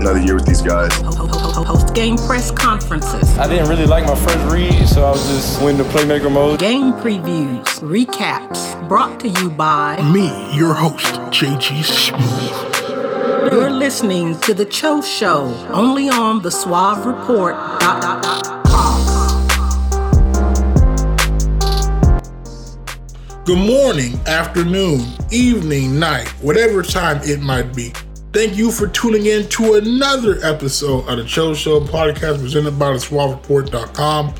another year with these guys. Post game press conferences. I didn't really like my first read, so I was just went into playmaker mode. Game previews, recaps, brought to you by me, your host, JG Smooth. You're listening to The Cho Show, only on the Suave Report. Good morning, afternoon, evening, night, whatever time it might be. Thank you for tuning in to another episode of the Cho Show podcast presented by the SuaveReport.com.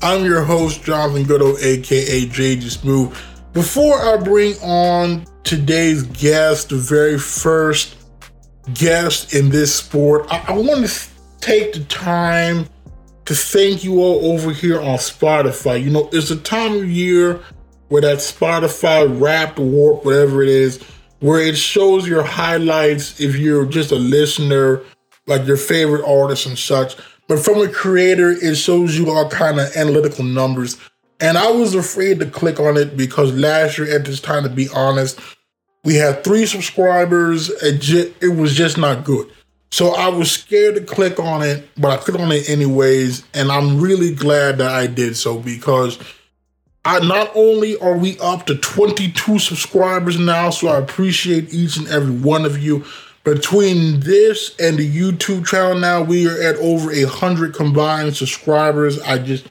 I'm your host, Jonathan Goudeau, aka JG Smooth. Before I bring on today's guest, the very first guest in this sport, I, I want to take the time to thank you all over here on Spotify. You know, it's a time of year where that Spotify Wrapped Warp, whatever it is, where it shows your highlights if you're just a listener, like your favorite artists and such. But from a creator, it shows you all kind of analytical numbers. And I was afraid to click on it because last year at this time, to be honest, we had three subscribers. It, just, it was just not good. So I was scared to click on it, but I clicked on it anyways. And I'm really glad that I did so because I not only are we up to 22 subscribers now, so I appreciate each and every one of you. Between this and the YouTube channel now, we are at over a hundred combined subscribers. I just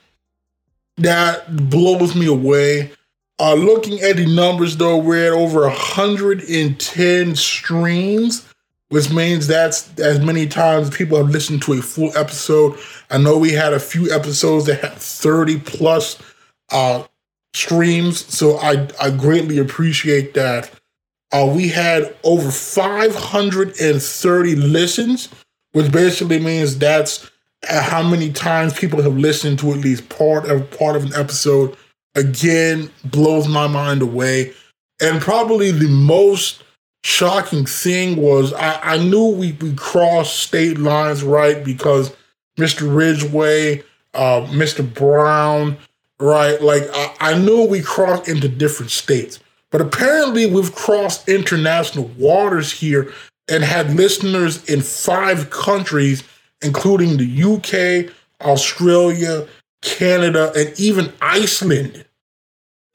that blows me away. Uh, looking at the numbers though, we're at over 110 streams, which means that's as many times people have listened to a full episode. I know we had a few episodes that had 30 plus uh, streams. So I, I greatly appreciate that. Uh, we had over 530 listens, which basically means that's how many times people have listened to at least part of part of an episode. Again, blows my mind away. And probably the most shocking thing was I, I knew we, we crossed state lines, right? Because Mr. Ridgeway, uh, Mr. Brown, right? Like I, I knew we crossed into different states, but apparently we've crossed international waters here and had listeners in five countries, including the UK, Australia, Canada, and even Iceland.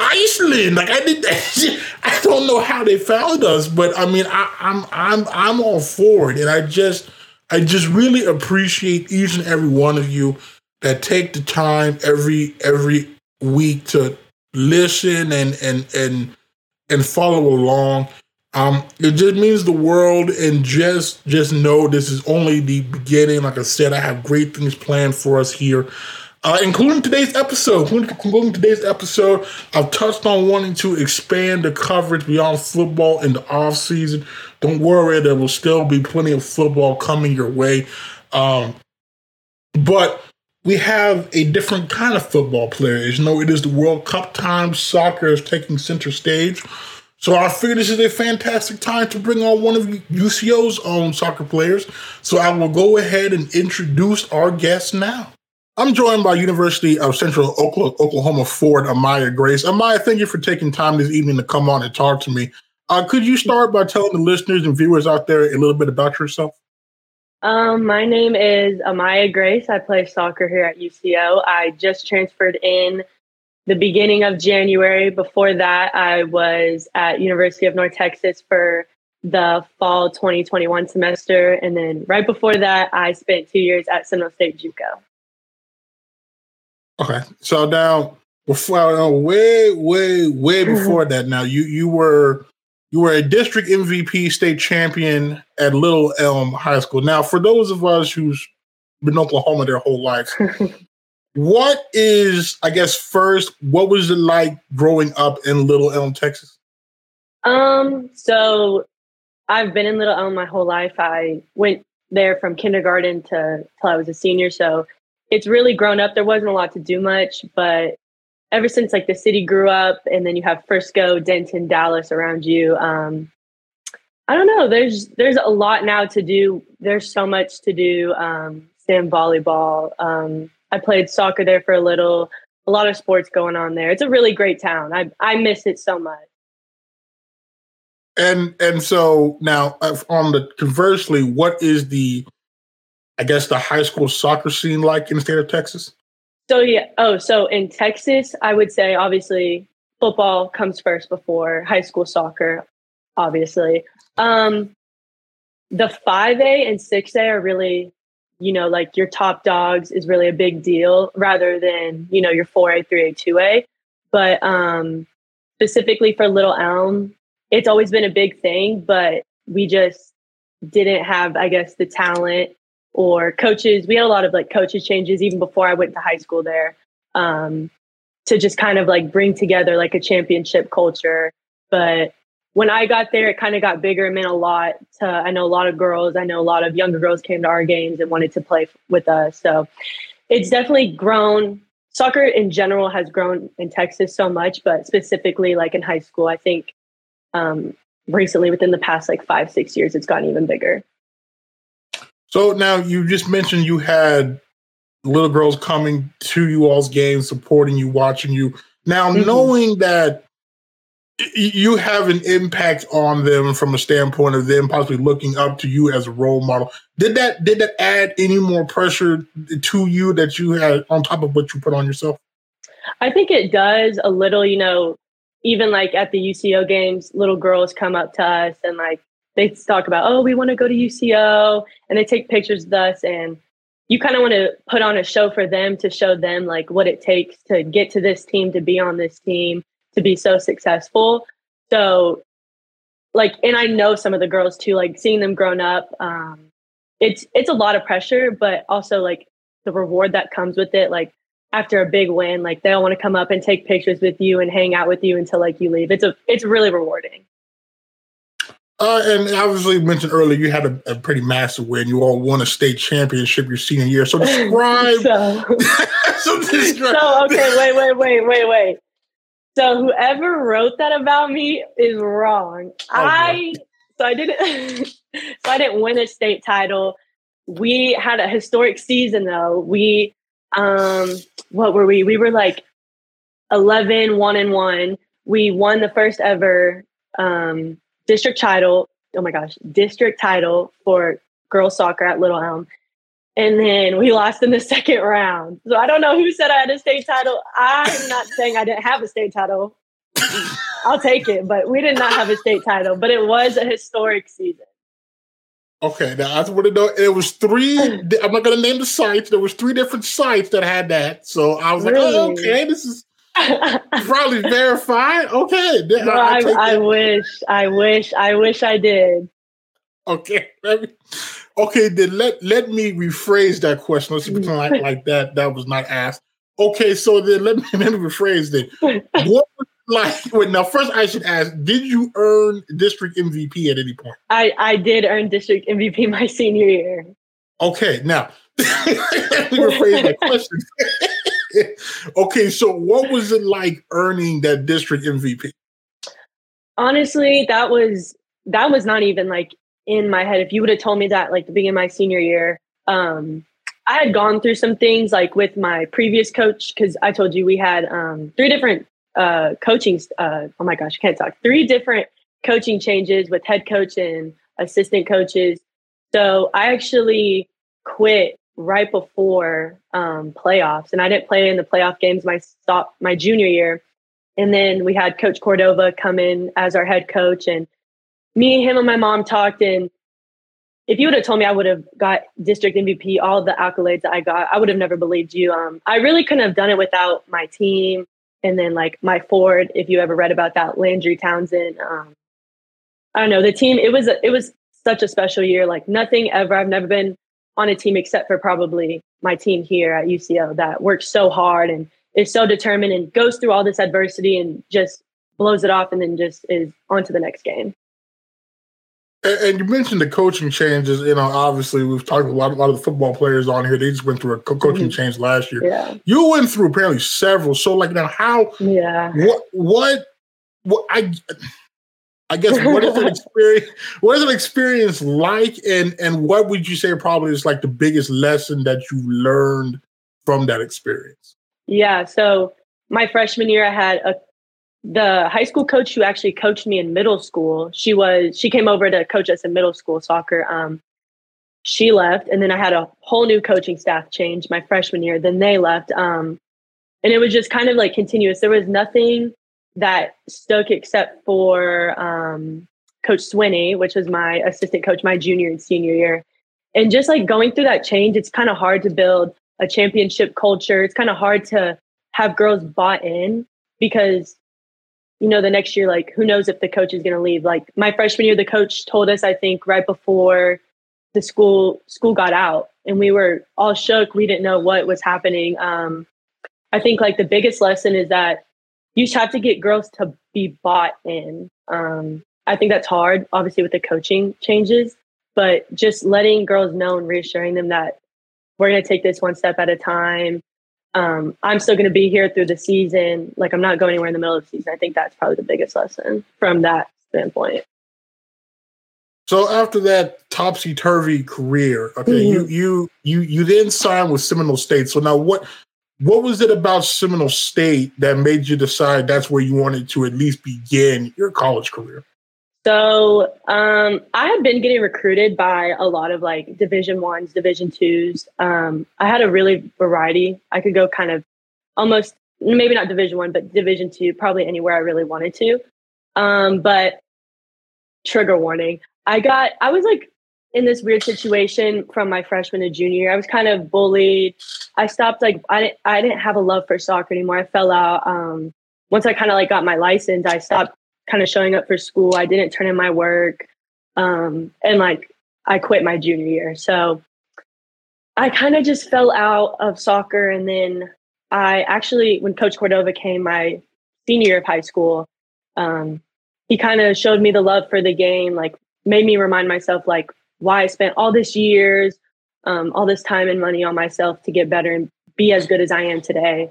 Iceland, like I did, I don't know how they found us, but I mean, I, I'm I'm I'm all for it, and I just I just really appreciate each and every one of you that take the time every every week to listen and and and and follow along. Um, it just means the world, and just just know this is only the beginning. Like I said, I have great things planned for us here, uh, including today's episode. Including today's episode, I've touched on wanting to expand the coverage beyond football in the off season. Don't worry, there will still be plenty of football coming your way. Um, but we have a different kind of football players. You know, it is the World Cup time. Soccer is taking center stage. So I figure this is a fantastic time to bring on one of UCO's own soccer players. So I will go ahead and introduce our guest now. I'm joined by University of Central Oklahoma Ford, Amaya Grace. Amaya, thank you for taking time this evening to come on and talk to me. Uh, could you start by telling the listeners and viewers out there a little bit about yourself? Um, my name is Amaya Grace. I play soccer here at UCO. I just transferred in the beginning of January. Before that, I was at University of North Texas for the fall 2021 semester, and then right before that, I spent two years at Seminole State JUCO. Okay, so now before, way, way, way before that, now you you were you were a district MVP state champion at Little Elm High School. Now, for those of us who's been in Oklahoma their whole life, what is, I guess, first, what was it like growing up in Little Elm, Texas? Um, so I've been in Little Elm my whole life. I went there from kindergarten to till I was a senior. So it's really grown up. There wasn't a lot to do much, but ever since like the city grew up and then you have Frisco, Denton, Dallas around you, um, I don't know. There's there's a lot now to do. There's so much to do. Um, sand volleyball. Um, I played soccer there for a little. A lot of sports going on there. It's a really great town. I I miss it so much. And and so now uh, on the conversely, what is the I guess the high school soccer scene like in the state of Texas? So yeah, oh, so in Texas, I would say obviously football comes first before high school soccer, obviously. Um the 5A and 6A are really, you know, like your top dogs is really a big deal rather than, you know, your 4A, 3A, 2A. But um specifically for Little Elm, it's always been a big thing, but we just didn't have, I guess, the talent or coaches. We had a lot of like coaches changes even before I went to high school there um, to just kind of like bring together like a championship culture. But when I got there, it kind of got bigger. It meant a lot to, I know a lot of girls, I know a lot of younger girls came to our games and wanted to play with us. So it's definitely grown. Soccer in general has grown in Texas so much, but specifically like in high school, I think um, recently within the past like five six years it's gotten even bigger so now you just mentioned you had little girls coming to you all's games supporting you watching you now mm-hmm. knowing that you have an impact on them from a standpoint of them possibly looking up to you as a role model did that did that add any more pressure to you that you had on top of what you put on yourself i think it does a little you know even like at the UCO games, little girls come up to us and like they talk about, oh, we want to go to UCO, and they take pictures with us, and you kind of want to put on a show for them to show them like what it takes to get to this team, to be on this team, to be so successful. So, like, and I know some of the girls too, like seeing them grown up. Um, it's it's a lot of pressure, but also like the reward that comes with it, like after a big win, like they'll want to come up and take pictures with you and hang out with you until like you leave. It's a it's really rewarding. Uh, and obviously mentioned earlier you had a, a, pretty massive win. You all won a state championship your senior year. So describe. so, so, describe. so okay, wait, wait, wait, wait, wait. So whoever wrote that about me is wrong. Okay. I so I didn't so I didn't win a state title. We had a historic season though. We um what were we? We were like 11, 1 and 1. We won the first ever um, district title. Oh my gosh, district title for girls soccer at Little Elm. And then we lost in the second round. So I don't know who said I had a state title. I'm not saying I didn't have a state title. I'll take it, but we did not have a state title. But it was a historic season. Okay, now I just want to know. It was three. I'm not going to name the sites. There was three different sites that had that. So I was really? like, oh, okay, this is probably verified. Okay, no, I, I, I wish, I wish, I wish I did. Okay, okay. Then let let me rephrase that question. Let's pretend like, like that. That was not asked. Okay, so then let me let me rephrase then. What was like wait, now first I should ask, did you earn district MVP at any point? I, I did earn district MVP my senior year. Okay, now let me rephrase that question. okay, so what was it like earning that district MVP? Honestly, that was that was not even like in my head. If you would have told me that like the beginning of my senior year, um, I had gone through some things like with my previous coach because I told you we had um, three different uh, coaching. Uh, oh my gosh, I can't talk. Three different coaching changes with head coach and assistant coaches. So I actually quit right before um, playoffs, and I didn't play in the playoff games my stop my junior year. And then we had Coach Cordova come in as our head coach, and me, him, and my mom talked. And if you would have told me I would have got district MVP, all the accolades that I got, I would have never believed you. Um, I really couldn't have done it without my team and then like my Ford, if you ever read about that, Landry Townsend. Um, I don't know the team. It was a, it was such a special year. Like nothing ever. I've never been on a team except for probably my team here at UCO that works so hard and is so determined and goes through all this adversity and just blows it off and then just is on to the next game. And, you mentioned the coaching changes. You know, obviously we've talked a lot, a lot of the football players on here. They just went through a co- coaching Mhm. change last year. Yeah. You went through apparently several. So, like, now how? Yeah. What? What? What? I. I guess what is an experience? What is an experience like, and and what would you say probably is like the biggest lesson that you learned from that experience? Yeah. So my freshman year, I had a the high school coach who actually coached me in middle school. She was she came over to coach us in middle school soccer. Um, she left, and then I had a whole new coaching staff change my freshman year. Then they left, um, and it was just kind of like continuous. There was nothing that stuck except for um, Coach Swinney, which was my assistant coach my junior and senior year. And just like going through that change, it's kind of hard to build a championship culture. It's kind of hard to have girls bought in because you know the next year like who knows if the coach is going to leave like my freshman year the coach told us i think right before the school school got out and we were all shook we didn't know what was happening um i think like the biggest lesson is that you just have to get girls to be bought in um i think that's hard obviously with the coaching changes but just letting girls know and reassuring them that we're going to take this one step at a time um, I'm still going to be here through the season. Like I'm not going anywhere in the middle of the season. I think that's probably the biggest lesson from that standpoint. So after that topsy turvy career, okay, you you you you then signed with Seminole State. So now what what was it about Seminole State that made you decide that's where you wanted to at least begin your college career? So um, I had been getting recruited by a lot of like Division ones, Division twos. Um, I had a really variety. I could go kind of almost maybe not Division one, but Division two, probably anywhere I really wanted to. Um, but trigger warning, I got I was like in this weird situation from my freshman to junior year. I was kind of bullied. I stopped like I didn't I didn't have a love for soccer anymore. I fell out. Um, once I kind of like got my license, I stopped kind of showing up for school. I didn't turn in my work. Um, and like I quit my junior year. So I kind of just fell out of soccer. And then I actually, when Coach Cordova came my senior year of high school, um, he kind of showed me the love for the game, like made me remind myself like why I spent all this years, um, all this time and money on myself to get better and be as good as I am today.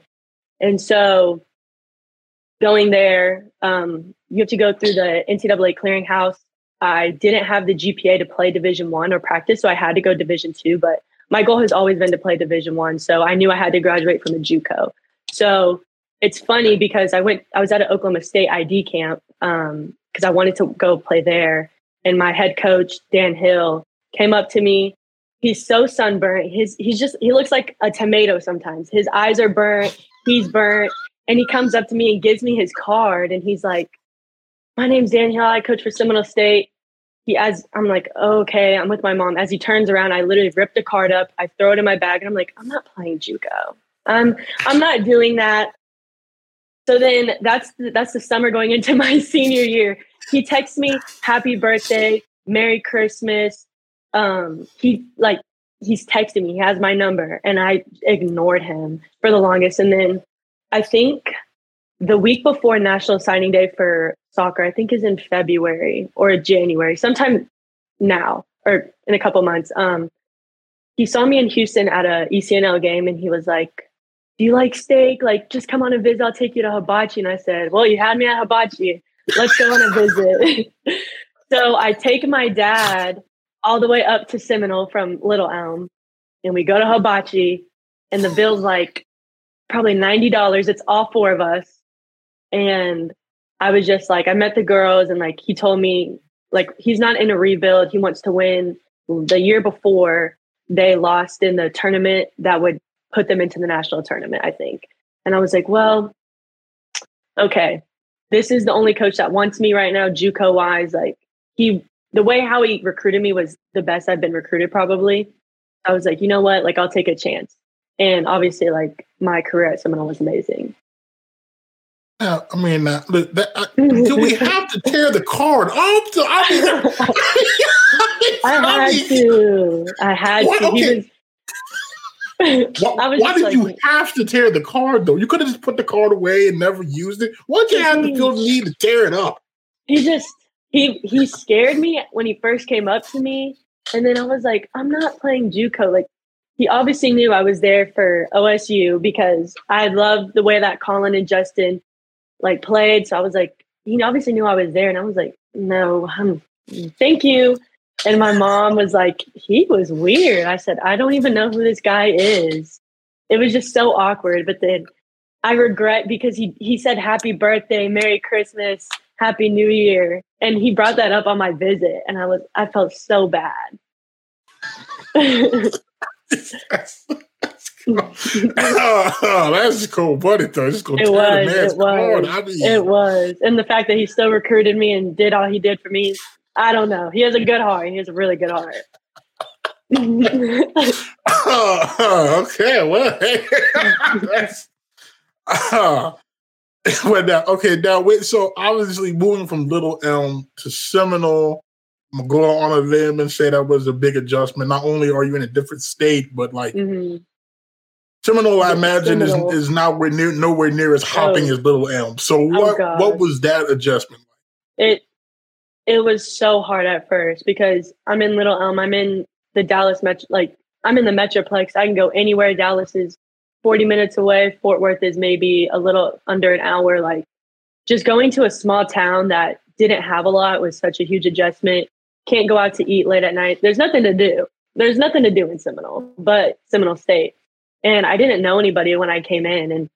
And so going there, um, you have to go through the NCAA clearinghouse. I didn't have the GPA to play Division One or practice, so I had to go Division Two. But my goal has always been to play Division One, so I knew I had to graduate from a JUCO. So it's funny because I went, I was at an Oklahoma State ID camp because I wanted to go play there, and my head coach Dan Hill came up to me. He's so sunburnt. His he's just he looks like a tomato sometimes. His eyes are burnt. He's burnt. And he comes up to me and gives me his card, and he's like, "My name's Dan Hill. I coach for Seminole State." He as I'm like, oh, "Okay, I'm with my mom." As he turns around, I literally rip the card up. I throw it in my bag, and I'm like, "I'm not playing JUCO. I'm I'm not doing that." So then that's that's the summer going into my senior year. He texts me, "Happy birthday, Merry Christmas." Um, he like he's texting me. He has my number, and I ignored him for the longest, and then. I think the week before National Signing Day for soccer, I think is in February or January, sometime now or in a couple months. Um, he saw me in Houston at a ECNL game and he was like, Do you like steak? Like, just come on a visit. I'll take you to Hibachi. And I said, Well, you had me at Hibachi. Let's go on a visit. so I take my dad all the way up to Seminole from Little Elm and we go to Hibachi and the bill's like probably $90. It's all four of us. And I was just like, I met the girls and like he told me, like, he's not in a rebuild. He wants to win. The year before, they lost in the tournament that would put them into the national tournament, I think. And I was like, well, okay, this is the only coach that wants me right now, Juco wise. Like, he, the way how he recruited me was the best I've been recruited probably. I was like, you know what? Like, I'll take a chance. And obviously, like, my career at Seminole was amazing. Uh, I mean, uh, look, that, uh, do we have to tear the card off? To, I mean, I had mean, to. I had What? to. He was Why, why did like, you have to tear the card though? You could have just put the card away and never used it. Why'd you have to feel the need to tear it up? He just he he scared me when he first came up to me, and then I was like, I'm not playing JUCO. Like he obviously knew I was there for OSU because I loved the way that Colin and Justin like played. So I was like, he obviously knew I was there, and I was like, no, I'm, thank you. And my mom was like, he was weird. I said, I don't even know who this guy is. It was just so awkward. But then I regret because he he said happy birthday, Merry Christmas, Happy New Year. And he brought that up on my visit and I was I felt so bad. oh, that's cool, buddy. Though, just it was, it was, I mean, it was, and the fact that he still recruited me and did all he did for me, I don't know. He has a good heart. He has a really good heart. oh, okay, well, that's uh, well, now, okay, now wait. So obviously, moving from Little Elm to Seminole, I'm gonna go on a limb and say that was a big adjustment. Not only are you in a different state, but like mm-hmm. Seminole, I imagine Seminole. is is nowhere near nowhere near as hopping oh. as Little Elm. So what oh, what was that adjustment? It it was so hard at first because I'm in Little Elm. I'm in the Dallas Metro, like I'm in the Metroplex. I can go anywhere. Dallas is 40 minutes away. Fort Worth is maybe a little under an hour. Like just going to a small town that didn't have a lot was such a huge adjustment. Can't go out to eat late at night. There's nothing to do. There's nothing to do in Seminole, but Seminole State. And I didn't know anybody when I came in. And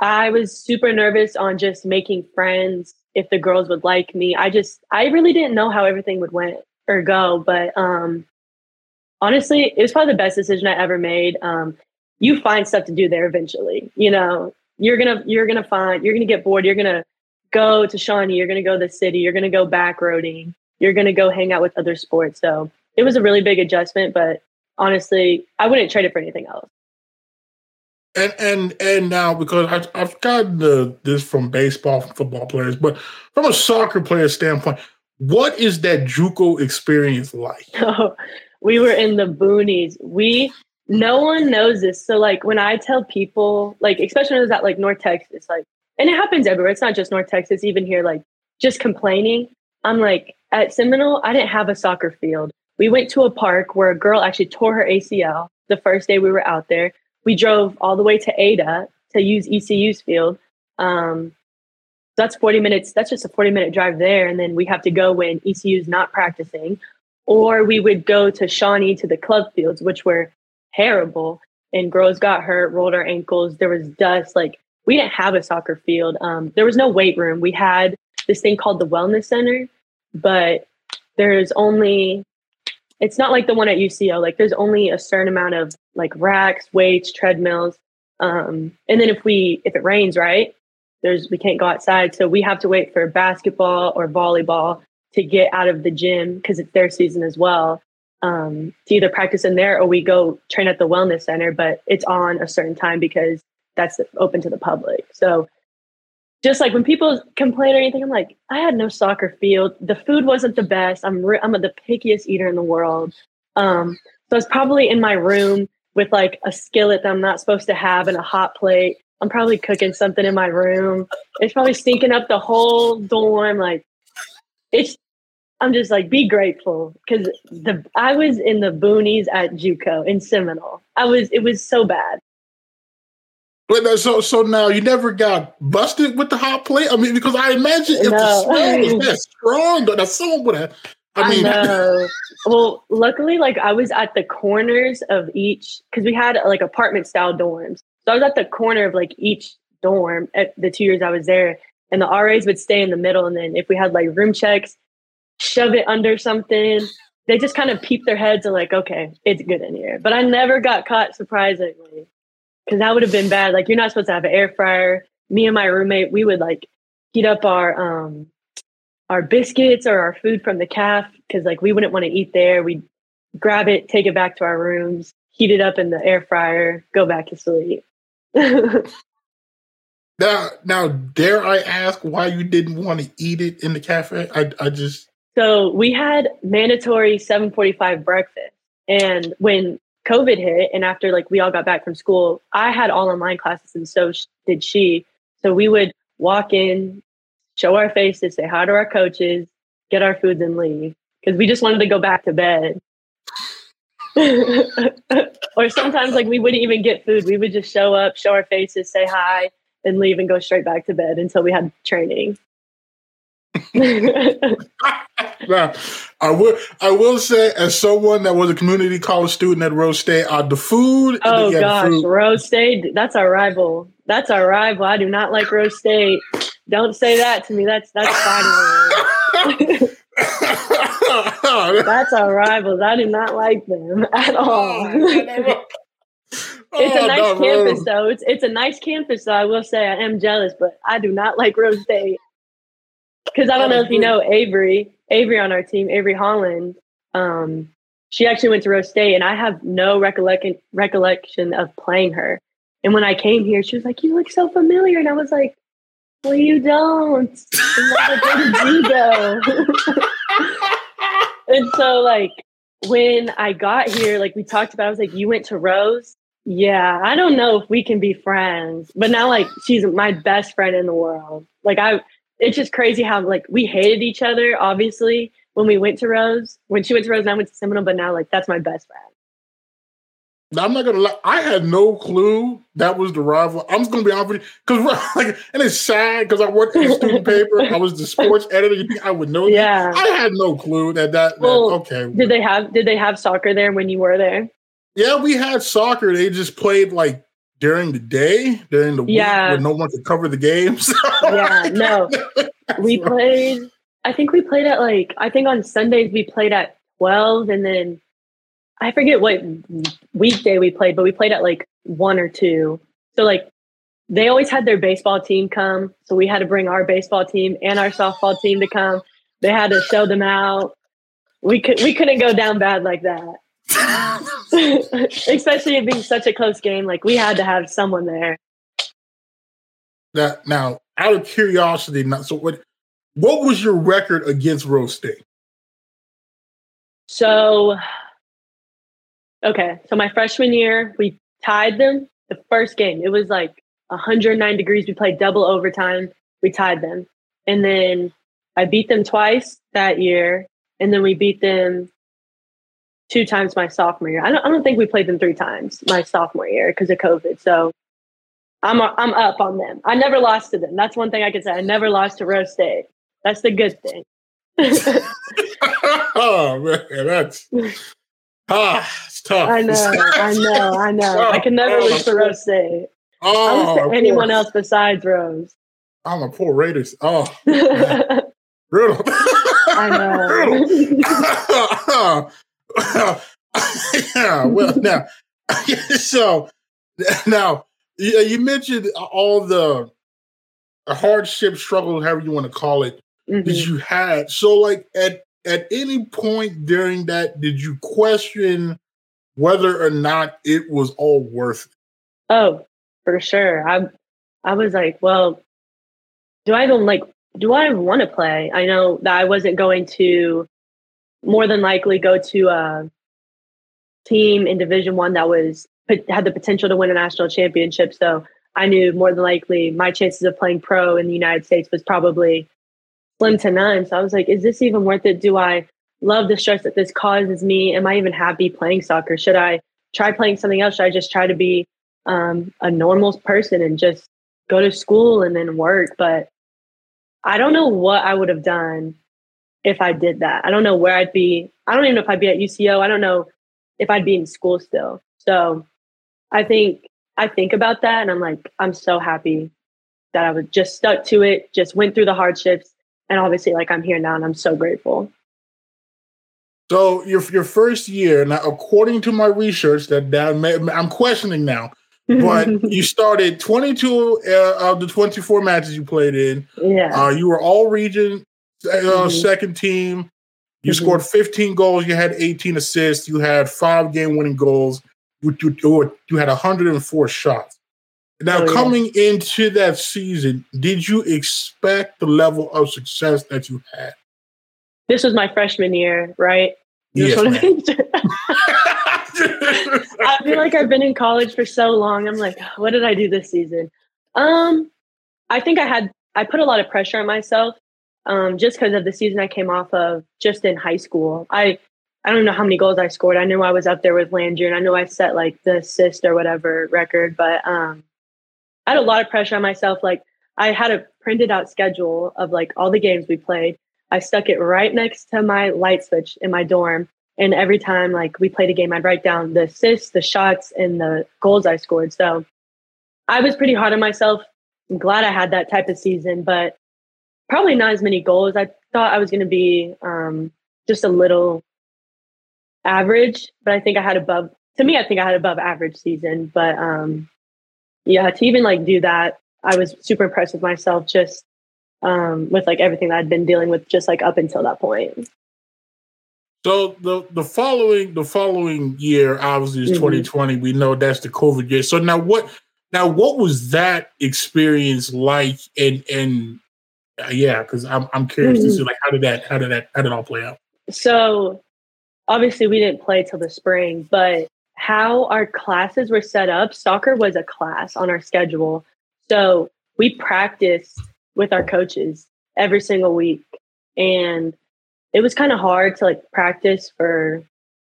I was super nervous on just making friends, if the girls would like me. I just, I really didn't know how everything would went or go. But um, honestly, it was probably the best decision I ever made. Um, you find stuff to do there eventually. You know, you're gonna you're gonna find you're gonna get bored. You're gonna go to Shawnee. You're gonna go to the city. You're gonna go back roading. You're gonna go hang out with other sports. So it was a really big adjustment, but honestly, I wouldn't trade it for anything else. And and and now because I've, I've gotten the, this from baseball, from football players, but from a soccer player standpoint, what is that JUCO experience like? Oh, we were in the boonies. We no one knows this. So like when I tell people, like especially when I was at like North Texas, like and it happens everywhere. It's not just North Texas, even here, like just complaining. I'm like, at Seminole, I didn't have a soccer field. We went to a park where a girl actually tore her ACL the first day we were out there. We drove all the way to Ada to use ECU's field. Um, that's 40 minutes. That's just a 40 minute drive there. And then we have to go when ECU's not practicing. Or we would go to Shawnee to the club fields, which were terrible. And girls got hurt, rolled our ankles. There was dust. Like we didn't have a soccer field. Um, there was no weight room. We had this thing called the wellness center, but there's only it's not like the one at UCO. Like there's only a certain amount of like racks, weights, treadmills. Um, and then if we if it rains, right, there's we can't go outside. So we have to wait for basketball or volleyball to get out of the gym because it's their season as well um, to either practice in there or we go train at the wellness center, but it's on a certain time because that's open to the public. So just like when people complain or anything, I'm like, I had no soccer field. The food wasn't the best. I'm re- I'm the pickiest eater in the world. Um, so I was probably in my room with like a skillet that I'm not supposed to have and a hot plate. I'm probably cooking something in my room. It's probably stinking up the whole dorm. Like it's I'm just like, be grateful because the I was in the boonies at JUCO in Seminole. I was it was so bad. But so so now you never got busted with the hot plate. I mean, because I imagine if no. the smell was that strong, that someone would have. I mean, I well, luckily, like I was at the corners of each because we had like apartment style dorms. So I was at the corner of like each dorm at the two years I was there, and the RAs would stay in the middle. And then if we had like room checks, shove it under something. They just kind of peep their heads and like, okay, it's good in here. But I never got caught surprisingly because that would have been bad. Like you're not supposed to have an air fryer. Me and my roommate, we would like heat up our um our biscuits or our food from the calf because like we wouldn't want to eat there. We'd grab it, take it back to our rooms, heat it up in the air fryer, go back to sleep. now, now, dare I ask why you didn't want to eat it in the cafe? I, I just so we had mandatory 745 breakfast. And when COVID hit, and after like we all got back from school, I had all online classes, and so did she. So we would walk in, show our faces, say hi to our coaches, get our foods, and leave because we just wanted to go back to bed. or sometimes like we wouldn't even get food. We would just show up, show our faces, say hi, and leave and go straight back to bed until we had training. now, I will I will say, as someone that was a community college student at Rose State, uh, the food. Oh gosh, food. Rose State, that's our rival. That's our rival. I do not like Rose State. Don't say that to me. That's that's fighting. that's our rivals. I do not like them at all. Oh, it's a oh, nice no, campus, though. It's it's a nice campus, though. I will say I am jealous, but I do not like Rose State. Because I don't know if you know Avery, Avery on our team, Avery Holland. Um, she actually went to Rose State, and I have no recollection recollection of playing her. And when I came here, she was like, "You look so familiar," and I was like, "Well, you don't." like, Where did you go? and so, like, when I got here, like we talked about, I was like, "You went to Rose." Yeah, I don't know if we can be friends, but now, like, she's my best friend in the world. Like, I it's just crazy how like we hated each other, obviously, when we went to Rose. When she went to Rose and I went to Seminole, but now like that's my best friend. I'm not gonna lie. I had no clue that was the rival. I'm just gonna be honest with you, because like, and it's sad because I worked in the student paper. I was the sports editor. You think I would know? Yeah, that? I had no clue that that. Well, that, okay. Did they have Did they have soccer there when you were there? Yeah, we had soccer. They just played like during the day, during the yeah. week when no one could cover the games. yeah, no. We played I think we played at like I think on Sundays we played at 12 and then I forget what weekday we played, but we played at like 1 or 2. So like they always had their baseball team come, so we had to bring our baseball team and our softball team to come. They had to show them out. We could we couldn't go down bad like that. Especially it being such a close game, like we had to have someone there. That now, out of curiosity, not so what what was your record against Rose State? So okay, so my freshman year, we tied them the first game. It was like 109 degrees. We played double overtime. We tied them. And then I beat them twice that year. And then we beat them two times my sophomore year. I don't, I don't think we played them three times my sophomore year because of COVID. So I'm I'm up on them. I never lost to them. That's one thing I can say. I never lost to Rose State. That's the good thing. oh man, that's ah, it's tough. I know, I know, I know. I can never oh, lose to Rose State. Oh, to anyone else besides Rose. I'm a poor Raiders. Oh, brutal. I know. Yeah, well, now, so now you mentioned all the hardship, struggle, however you want to call it, mm-hmm. that you had. So, like at at any point during that, did you question whether or not it was all worth it? Oh, for sure. I I was like, well, do I even like do I want to play? I know that I wasn't going to more than likely go to a team in Division One that was had the potential to win a national championship. So I knew more than likely my chances of playing pro in the United States was probably slim to none. So I was like, is this even worth it? Do I love the stress that this causes me? Am I even happy playing soccer? Should I try playing something else? Should I just try to be um, a normal person and just go to school and then work? But I don't know what I would have done if I did that. I don't know where I'd be. I don't even know if I'd be at UCO. I don't know if I'd be in school still. So I think I think about that and I'm like, I'm so happy that I was just stuck to it, just went through the hardships. And obviously, like I'm here now and I'm so grateful. So your your first year now, according to my research, that, that I'm questioning now, but you started 22 uh, of the 24 matches you played in. Yeah, uh, you were all region mm-hmm. second team. You mm-hmm. scored 15 goals. You had 18 assists. You had five game winning goals. You, you, you had 104 shots. Now, oh, coming yeah. into that season, did you expect the level of success that you had? This was my freshman year, right? Yes, I feel like I've been in college for so long. I'm like, what did I do this season? Um, I think I had I put a lot of pressure on myself, um, just because of the season I came off of just in high school. I I don't know how many goals I scored. I knew I was up there with Landry, and I know I set like the assist or whatever record, but um, I had a lot of pressure on myself. Like I had a printed out schedule of like all the games we played. I stuck it right next to my light switch in my dorm. And every time like we played a game, I'd write down the assists, the shots, and the goals I scored. So I was pretty hard on myself. I'm glad I had that type of season, but probably not as many goals. I thought I was going to be um, just a little average, but I think I had above. To me, I think I had above average season. But um, yeah, to even like do that, I was super impressed with myself. Just um, with like everything that I'd been dealing with, just like up until that point. So the the following the following year, obviously, is mm-hmm. 2020. We know that's the COVID year. So now what? Now what was that experience like? And and uh, yeah, because I'm I'm curious mm-hmm. to see like how did that how did that how did it all play out? So obviously we didn't play till the spring, but how our classes were set up, soccer was a class on our schedule. So we practiced with our coaches every single week. And it was kind of hard to like practice for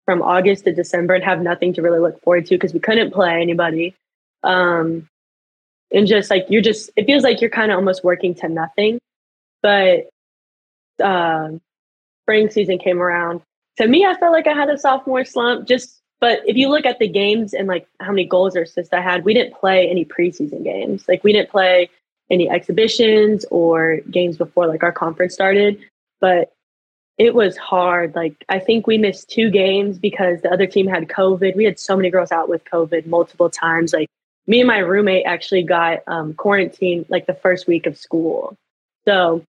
from August to December and have nothing to really look forward to because we couldn't play anybody. Um, and just like you're just, it feels like you're kind of almost working to nothing. But uh, spring season came around. To me, I felt like I had a sophomore slump. Just, but if you look at the games and like how many goals or assists I had, we didn't play any preseason games. Like we didn't play any exhibitions or games before like our conference started, but it was hard. Like I think we missed two games because the other team had COVID. We had so many girls out with COVID multiple times. Like me and my roommate actually got um, quarantined like the first week of school. So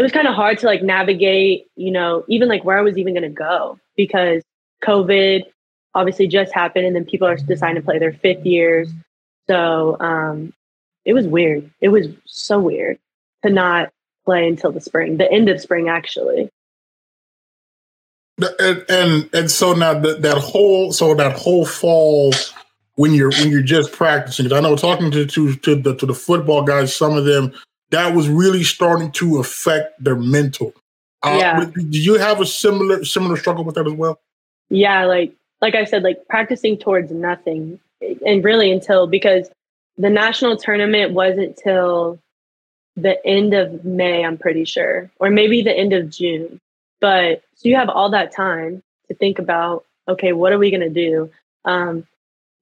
it was kind of hard to like navigate, you know, even like where I was even going to go because COVID obviously just happened and then people are deciding to play their fifth years. So um, it was weird. It was so weird to not play until the spring, the end of spring, actually. And and, and so now that, that whole so that whole fall when you're when you're just practicing, I know talking to to to the to the football guys, some of them that was really starting to affect their mental. Uh, yeah. Did you have a similar similar struggle with that as well? Yeah, like like I said, like practicing towards nothing, and really until because the national tournament wasn't till the end of May, I'm pretty sure, or maybe the end of June. But so you have all that time to think about, okay, what are we going to do? Um,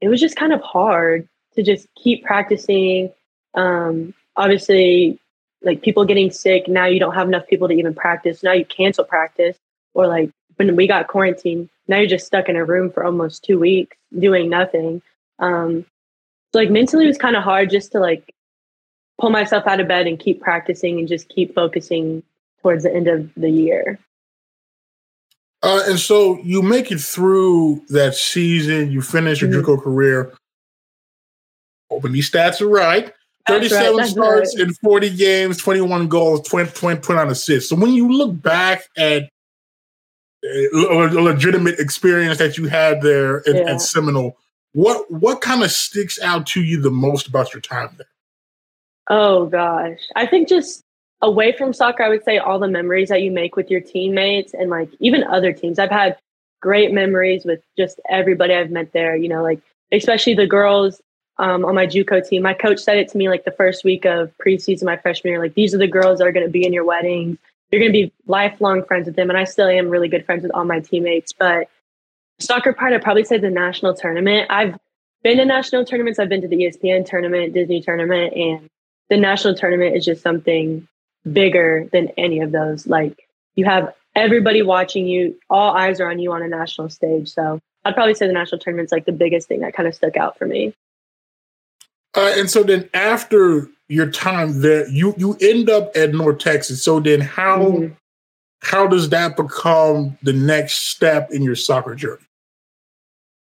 it was just kind of hard to just keep practicing. Um, obviously, like people getting sick, now you don't have enough people to even practice. Now you cancel practice, or like when we got quarantined, now you're just stuck in a room for almost two weeks doing nothing. Um, so like mentally it was kind of hard just to like pull myself out of bed and keep practicing and just keep focusing towards the end of the year. Uh, and so you make it through that season, you finish your mm-hmm. JUCO career. Hoping these stats are right. 37 right, starts right. in 40 games, 21 goals, 20, 20, 29 assists. So when you look back at eh, a legitimate experience that you had there at, yeah. at Seminole, what what kind of sticks out to you the most about your time there? Oh gosh. I think just away from soccer, I would say all the memories that you make with your teammates and like even other teams. I've had great memories with just everybody I've met there, you know, like especially the girls um, on my JUCO team. My coach said it to me like the first week of preseason my freshman year, like these are the girls that are going to be in your weddings. You're going to be lifelong friends with them. And I still am really good friends with all my teammates. But soccer part, I'd probably say the national tournament. I've been to national tournaments. I've been to the ESPN tournament, Disney tournament, and the national tournament is just something bigger than any of those. Like you have everybody watching you, all eyes are on you on a national stage. So I'd probably say the national tournament's like the biggest thing that kind of stuck out for me. Uh, and so then after your time there, you you end up at North Texas. So then how mm-hmm. how does that become the next step in your soccer journey?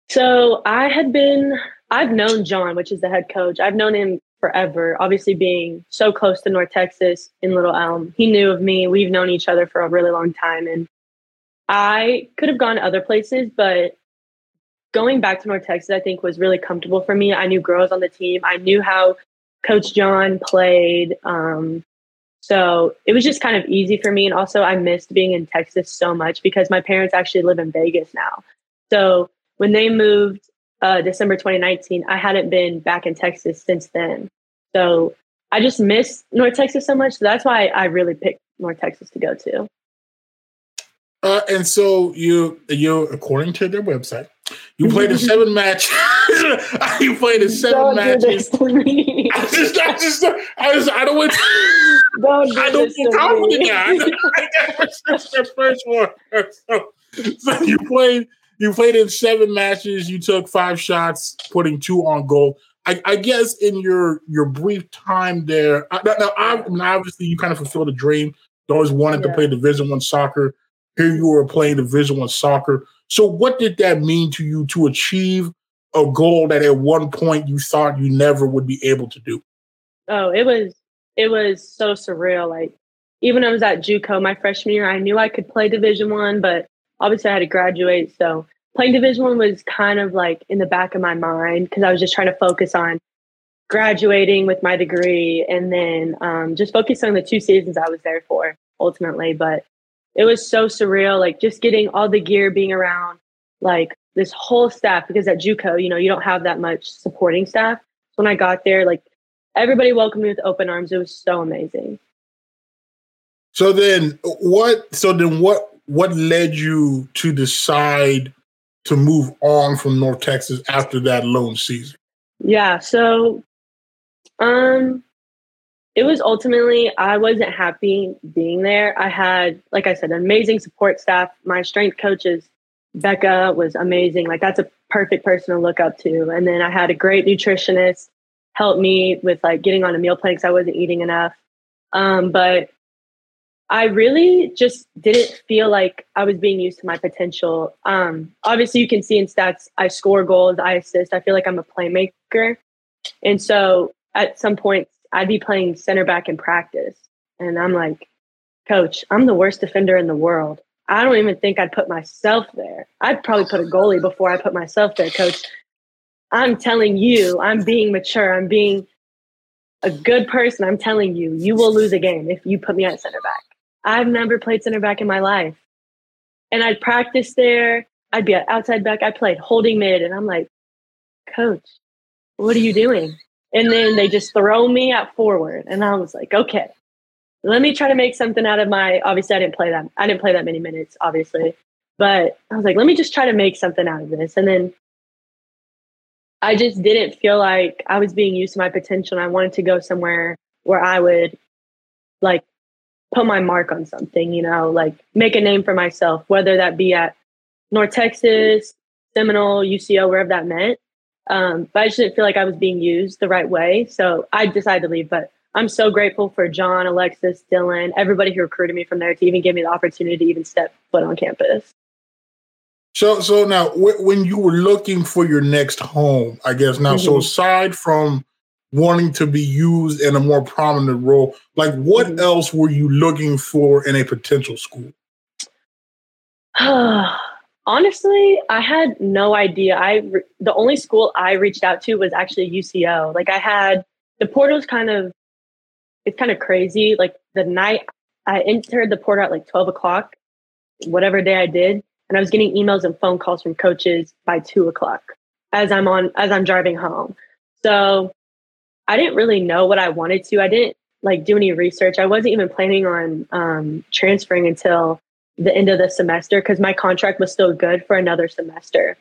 So I had been, I've known John, which is the head coach. I've known him forever, obviously being so close to North Texas in Little Elm. He knew of me. We've known each other for a really long time. And I could have gone to other places, but going back to North Texas, I think was really comfortable for me. I knew girls on the team. I knew how Coach John played. Um, so it was just kind of easy for me. And also, I missed being in Texas so much because my parents actually live in Vegas now. So when they moved uh, December 2019, I hadn't been back in Texas since then. So I just miss North Texas so much. So that's why I really picked North Texas to go to. Uh, and so you you according to their website, you played in seven matches. you played in 7 don't matches. I just, I just, I just, I don't want. Don't do I don't feel confident now. That's the first one. So, so you played, you played in seven matches. You took five shots, putting two on goal. I, I guess in your your brief time there, now, now I mean, obviously you kind of fulfilled a dream. You always wanted yeah. to play Division One soccer. Here you were playing Division One soccer. So, what did that mean to you to achieve a goal that at one point you thought you never would be able to do? Oh, it was it was so surreal. Like even I was at JUCO my freshman year, I knew I could play Division One, but obviously I had to graduate. So playing Division One was kind of like in the back of my mind because I was just trying to focus on graduating with my degree and then um, just focus on the two seasons I was there for ultimately. But it was so surreal, like just getting all the gear, being around like this whole staff because at JUCO, you know, you don't have that much supporting staff. So when I got there, like everybody welcomed me with open arms. It was so amazing. So then what so then what what led you to decide to move on from North Texas after that lone season? Yeah, so um it was ultimately I wasn't happy being there. I had, like I said, amazing support staff. My strength coaches, Becca was amazing. Like that's a perfect person to look up to. And then I had a great nutritionist help me with like getting on a meal plan because I wasn't eating enough. Um, but I really just didn't feel like I was being used to my potential. Um, obviously, you can see in stats, I score goals, I assist. I feel like I'm a playmaker. And so at some points, I'd be playing center back in practice. And I'm like, coach, I'm the worst defender in the world. I don't even think I'd put myself there. I'd probably put a goalie before I put myself there, coach. I'm telling you, I'm being mature. I'm being a good person. I'm telling you, you will lose a game if you put me at center back. I've never played center back in my life. And I'd practice there. I'd be an outside back. I played holding mid. And I'm like, Coach, what are you doing? And then they just throw me at forward. And I was like, okay, let me try to make something out of my obviously I didn't play that I didn't play that many minutes, obviously. But I was like, let me just try to make something out of this. And then I just didn't feel like I was being used to my potential and I wanted to go somewhere where I would like put my mark on something, you know, like make a name for myself, whether that be at North Texas, Seminole, UCO, wherever that meant. Um, but I just didn't feel like I was being used the right way. So I decided to leave. But I'm so grateful for John, Alexis, Dylan, everybody who recruited me from there to even give me the opportunity to even step foot on campus. So, so now when you were looking for your next home, I guess now, mm-hmm. so aside from wanting to be used in a more prominent role, like what mm-hmm. else were you looking for in a potential school? Honestly, I had no idea. I re- the only school I reached out to was actually UCO. Like I had the portal's kind of it's kind of crazy. Like the night I entered the portal at like twelve o'clock, whatever day I did, and I was getting emails and phone calls from coaches by two o'clock as I'm on as I'm driving home. So I didn't really know what I wanted to. I didn't like do any research. I wasn't even planning on um, transferring until the end of the semester because my contract was still good for another semester.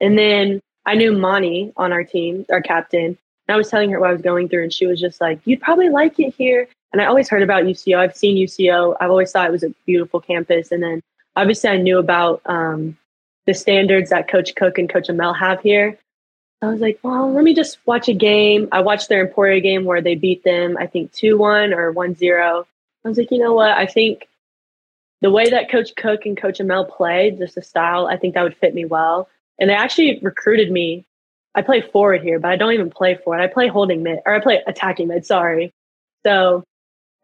And then I knew Monty on our team, our captain. And I was telling her what I was going through, and she was just like, You'd probably like it here. And I always heard about UCO. I've seen UCO. I've always thought it was a beautiful campus. And then obviously I knew about um, the standards that Coach Cook and Coach Amel have here. I was like, well, let me just watch a game. I watched their Emporia game where they beat them, I think 2 1 or 1 0. I was like, you know what? I think the way that Coach Cook and Coach Amel played, just the style, I think that would fit me well. And they actually recruited me. I play forward here, but I don't even play forward. I play holding mid, or I play attacking mid, sorry. So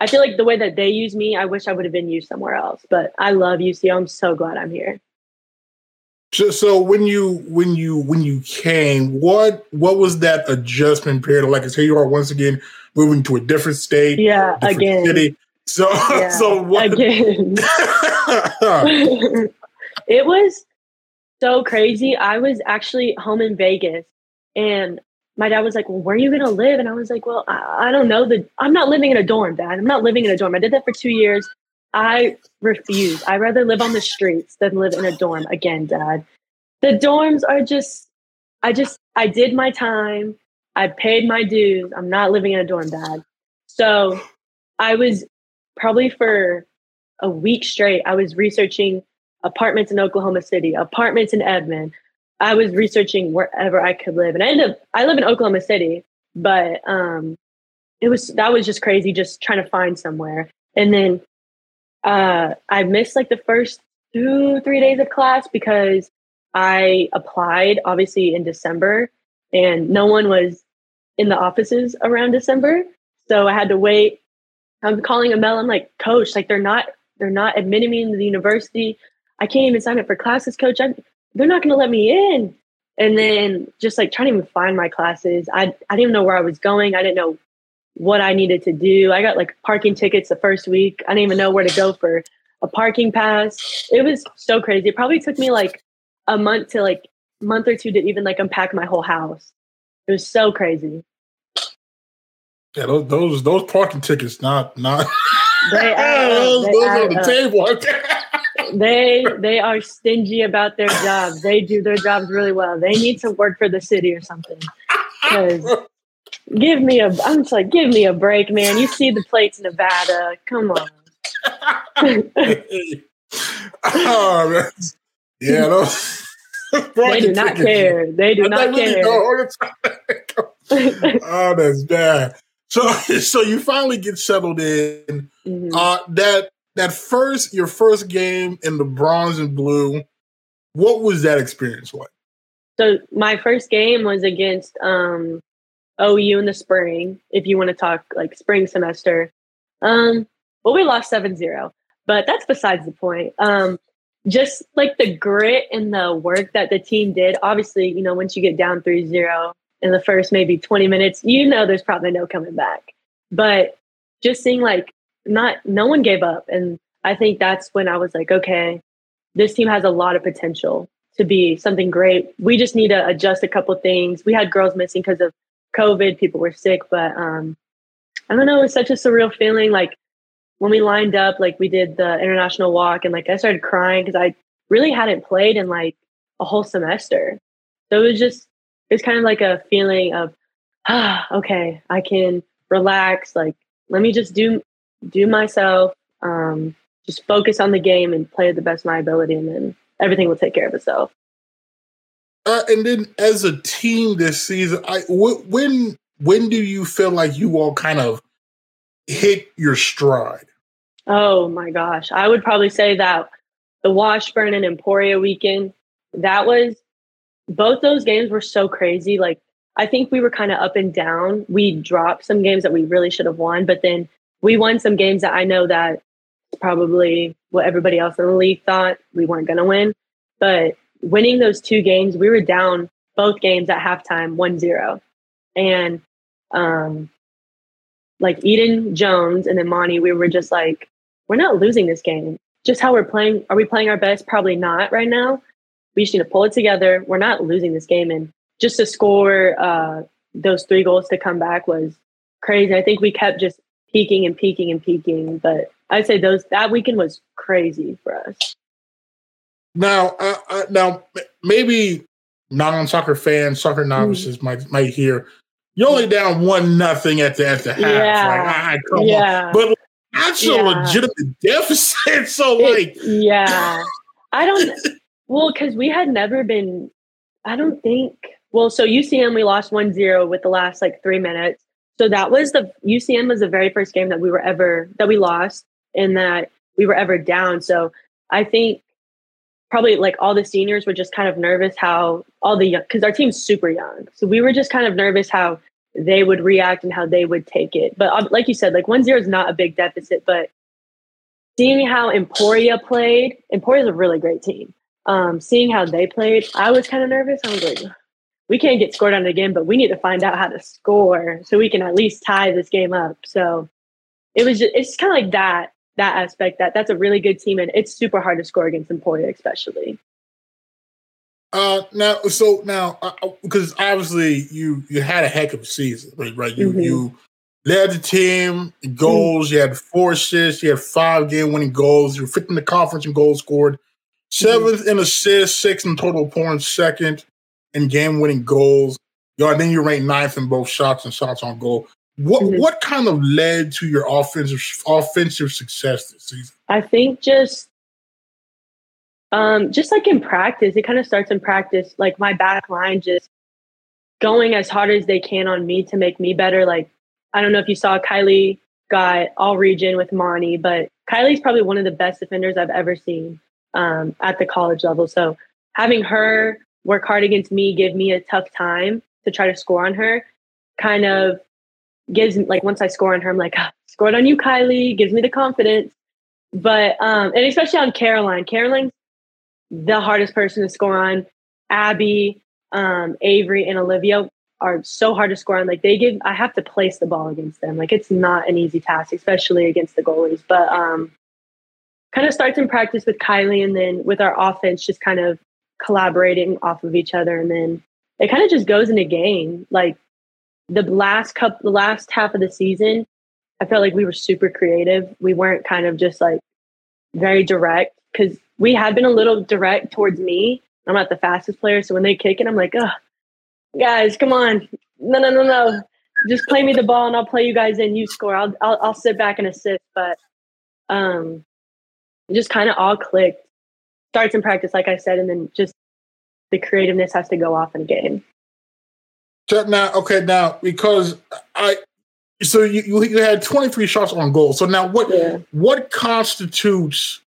I feel like the way that they use me, I wish I would have been used somewhere else. But I love UCO. I'm so glad I'm here. So, so when you when you when you came, what what was that adjustment period like? Because Here you are once again moving to a different state, Yeah, different again. city. So Yeah, so what? Again. it was so crazy. I was actually home in Vegas and my dad was like, Well, where are you gonna live? And I was like, Well, I, I don't know. The I'm not living in a dorm, Dad. I'm not living in a dorm. I did that for two years. I refuse. I'd rather live on the streets than live in a dorm again, Dad. The dorms are just I just I did my time. I paid my dues. I'm not living in a dorm, Dad. So I was probably for a week straight, I was researching apartments in Oklahoma City, apartments in Edmond. I was researching wherever I could live. And I ended up, I live in Oklahoma City, but um, it was, that was just crazy, just trying to find somewhere. And then uh, I missed like the first two, three days of class because I applied obviously in December and no one was in the offices around December. So I had to wait. I'm calling Amel. I'm like, coach, like they're not, they're not admitting me into the university. I can't even sign up for classes, coach. I, they're not going to let me in. And then just like trying to even find my classes. I, I didn't know where I was going. I didn't know what I needed to do. I got like parking tickets the first week. I didn't even know where to go for a parking pass. It was so crazy. It probably took me like a month to like month or two to even like unpack my whole house. It was so crazy. Yeah, those those those parking tickets not not They up. those, They those add on the up. table. they they are stingy about their jobs. They do their jobs really well. They need to work for the city or something. give me a I'm just like, give me a break, man. You see the plates Nevada. Come on. oh, man. Yeah, those they do not tickets. care. They do I not care. know all the time. oh, that's bad. So, so you finally get settled in. Mhm. Uh, that that first your first game in the bronze and blue. What was that experience like? So my first game was against um, OU in the spring, if you want to talk like spring semester. Um, well, we lost 7-0, but that's besides the point. Um, just like the grit and the work that the team did. Obviously, you know, once you get down 3-0 in the first maybe 20 minutes, you know there's probably no coming back. But just seeing like not no one gave up. And I think that's when I was like, okay, this team has a lot of potential to be something great. We just need to adjust a couple things. We had girls missing because of COVID, people were sick, but um I don't know, it was such a surreal feeling like when we lined up like we did the international walk and like I started crying cuz I really hadn't played in like a whole semester. So it was just it was kind of like a feeling of ah okay, I can relax like let me just do do myself um just focus on the game and play the best of my ability and then everything will take care of itself. Uh, and then as a team this season, I when when do you feel like you all kind of hit your stride? Oh my gosh. I would probably say that the Washburn and Emporia weekend, that was both those games were so crazy. Like I think we were kind of up and down. We dropped some games that we really should have won, but then we won some games that I know that probably what everybody else in the league thought we weren't going to win. But winning those two games, we were down both games at halftime 1-0. And um like Eden Jones and then Monty, we were just like, we're not losing this game. Just how we're playing. Are we playing our best? Probably not right now. We just need to pull it together. We're not losing this game. And just to score uh, those three goals to come back was crazy. I think we kept just peaking and peaking and peaking. But I'd say those that weekend was crazy for us. Now, uh, uh, now maybe non-soccer fans, soccer novices might might hear you're only down one nothing at the at the half. Yeah. Like, come Yeah. but that's a Yeah. legitimate deficit. So, like, It- yeah. I don't, well, because we had never been, I don't think, well, so UCM, we lost 1 0 with the last like three minutes. So that was the, UCM was the very first game that we were ever, that we lost and that we were ever down. So I think probably like all the seniors were just kind of nervous how all the young, because our team's super young. So we were just kind of nervous how they would react and how they would take it. But um, like you said, like 1 0 is not a big deficit, but seeing how Emporia played, Emporia is a really great team. Um, seeing how they played, I was kind of nervous. I was like, we can't get scored on again, but we need to find out how to score so we can at least tie this game up. So it was just, it's kind of like that that aspect that that's a really good team and it's super hard to score against Emporia especially. Uh, now, so now, because uh, uh obviously you you had a heck of a season, right? Right, you mm-hmm. you led the team goals. Mm-hmm. You had four assists. You had five game winning goals. You were fifth in the conference in goals scored, 7th mm-hmm. in assists, sixth in total points, second in game winning goals. And then you rank ninth in both shots and shots on goal. What mm-hmm. what kind of led to your offensive offensive success this season? I think just um, just like in practice, it kind of starts in practice. Like my back line just going as hard as they can on me to make me better. Like, I don't know if you saw Kylie got all region with Monty, but Kylie's probably one of the best defenders I've ever seen um, at the college level. So having her work hard against me, give me a tough time to try to score on her, kind of gives like once I score on her, I'm like, oh, scored on you, Kylie, gives me the confidence. But um, and especially on Caroline, Caroline's the hardest person to score on. Abby, um, Avery, and Olivia are so hard to score on. Like they give, I have to place the ball against them. Like it's not an easy task, especially against the goalies. But um, kind of starts in practice with Kylie, and then with our offense, just kind of collaborating off of each other, and then it kind of just goes into game. Like the last cup, the last half of the season, I felt like we were super creative. We weren't kind of just like very direct because we had been a little direct towards me. I'm not the fastest player, so when they kick it, I'm like, oh, guys, come on, no, no, no, no, just play me the ball and I'll play you guys in. You score. I'll I'll, I'll sit back and assist. But um, just kind of all clicked. Starts in practice, like I said, and then just the creativeness has to go off in a game. So now, okay, now because I so you you had 23 shots on goal. So now what yeah. what constitutes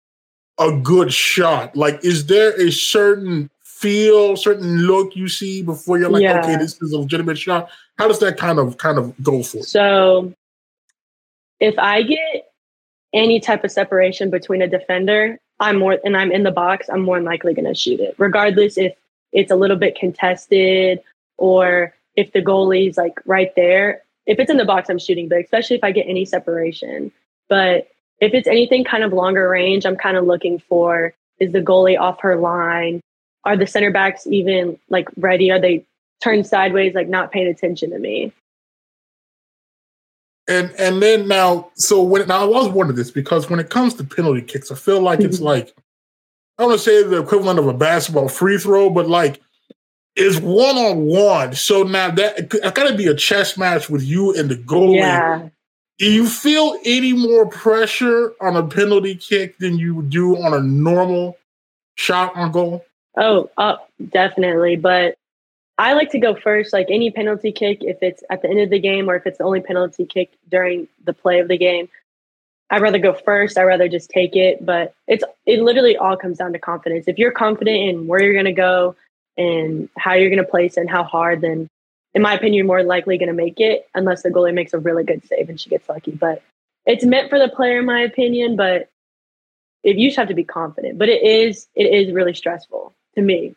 a good shot? Like, is there a certain feel, certain look you see before you're like, yeah. okay, this is a legitimate shot? How does that kind of kind of go for? So, if I get any type of separation between a defender, I'm more and I'm in the box, I'm more likely going to shoot it, regardless if it's a little bit contested or if the goalie's like right there. If it's in the box, I'm shooting, but especially if I get any separation. But if it's anything kind of longer range, I'm kind of looking for is the goalie off her line? Are the center backs even like ready? Are they turned sideways, like not paying attention to me? And and then now, so when now I was wondering this because when it comes to penalty kicks, I feel like it's mm-hmm. like I don't want to say the equivalent of a basketball free throw, but like it's one on one. So now that it's got to be a chess match with you and the goalie. Yeah. Do you feel any more pressure on a penalty kick than you do on a normal shot on goal? Oh, uh, definitely. But I like to go first. Like any penalty kick, if it's at the end of the game or if it's the only penalty kick during the play of the game, I'd rather go first. I'd rather just take it. But it's it literally all comes down to confidence. If you're confident in where you're to go and how you're to place and how hard, then in my opinion, more likely to make it unless the goalie makes a really good save and she gets lucky. But it's meant for the player, in my opinion. But if you just have to be confident, but it is it is really stressful to me.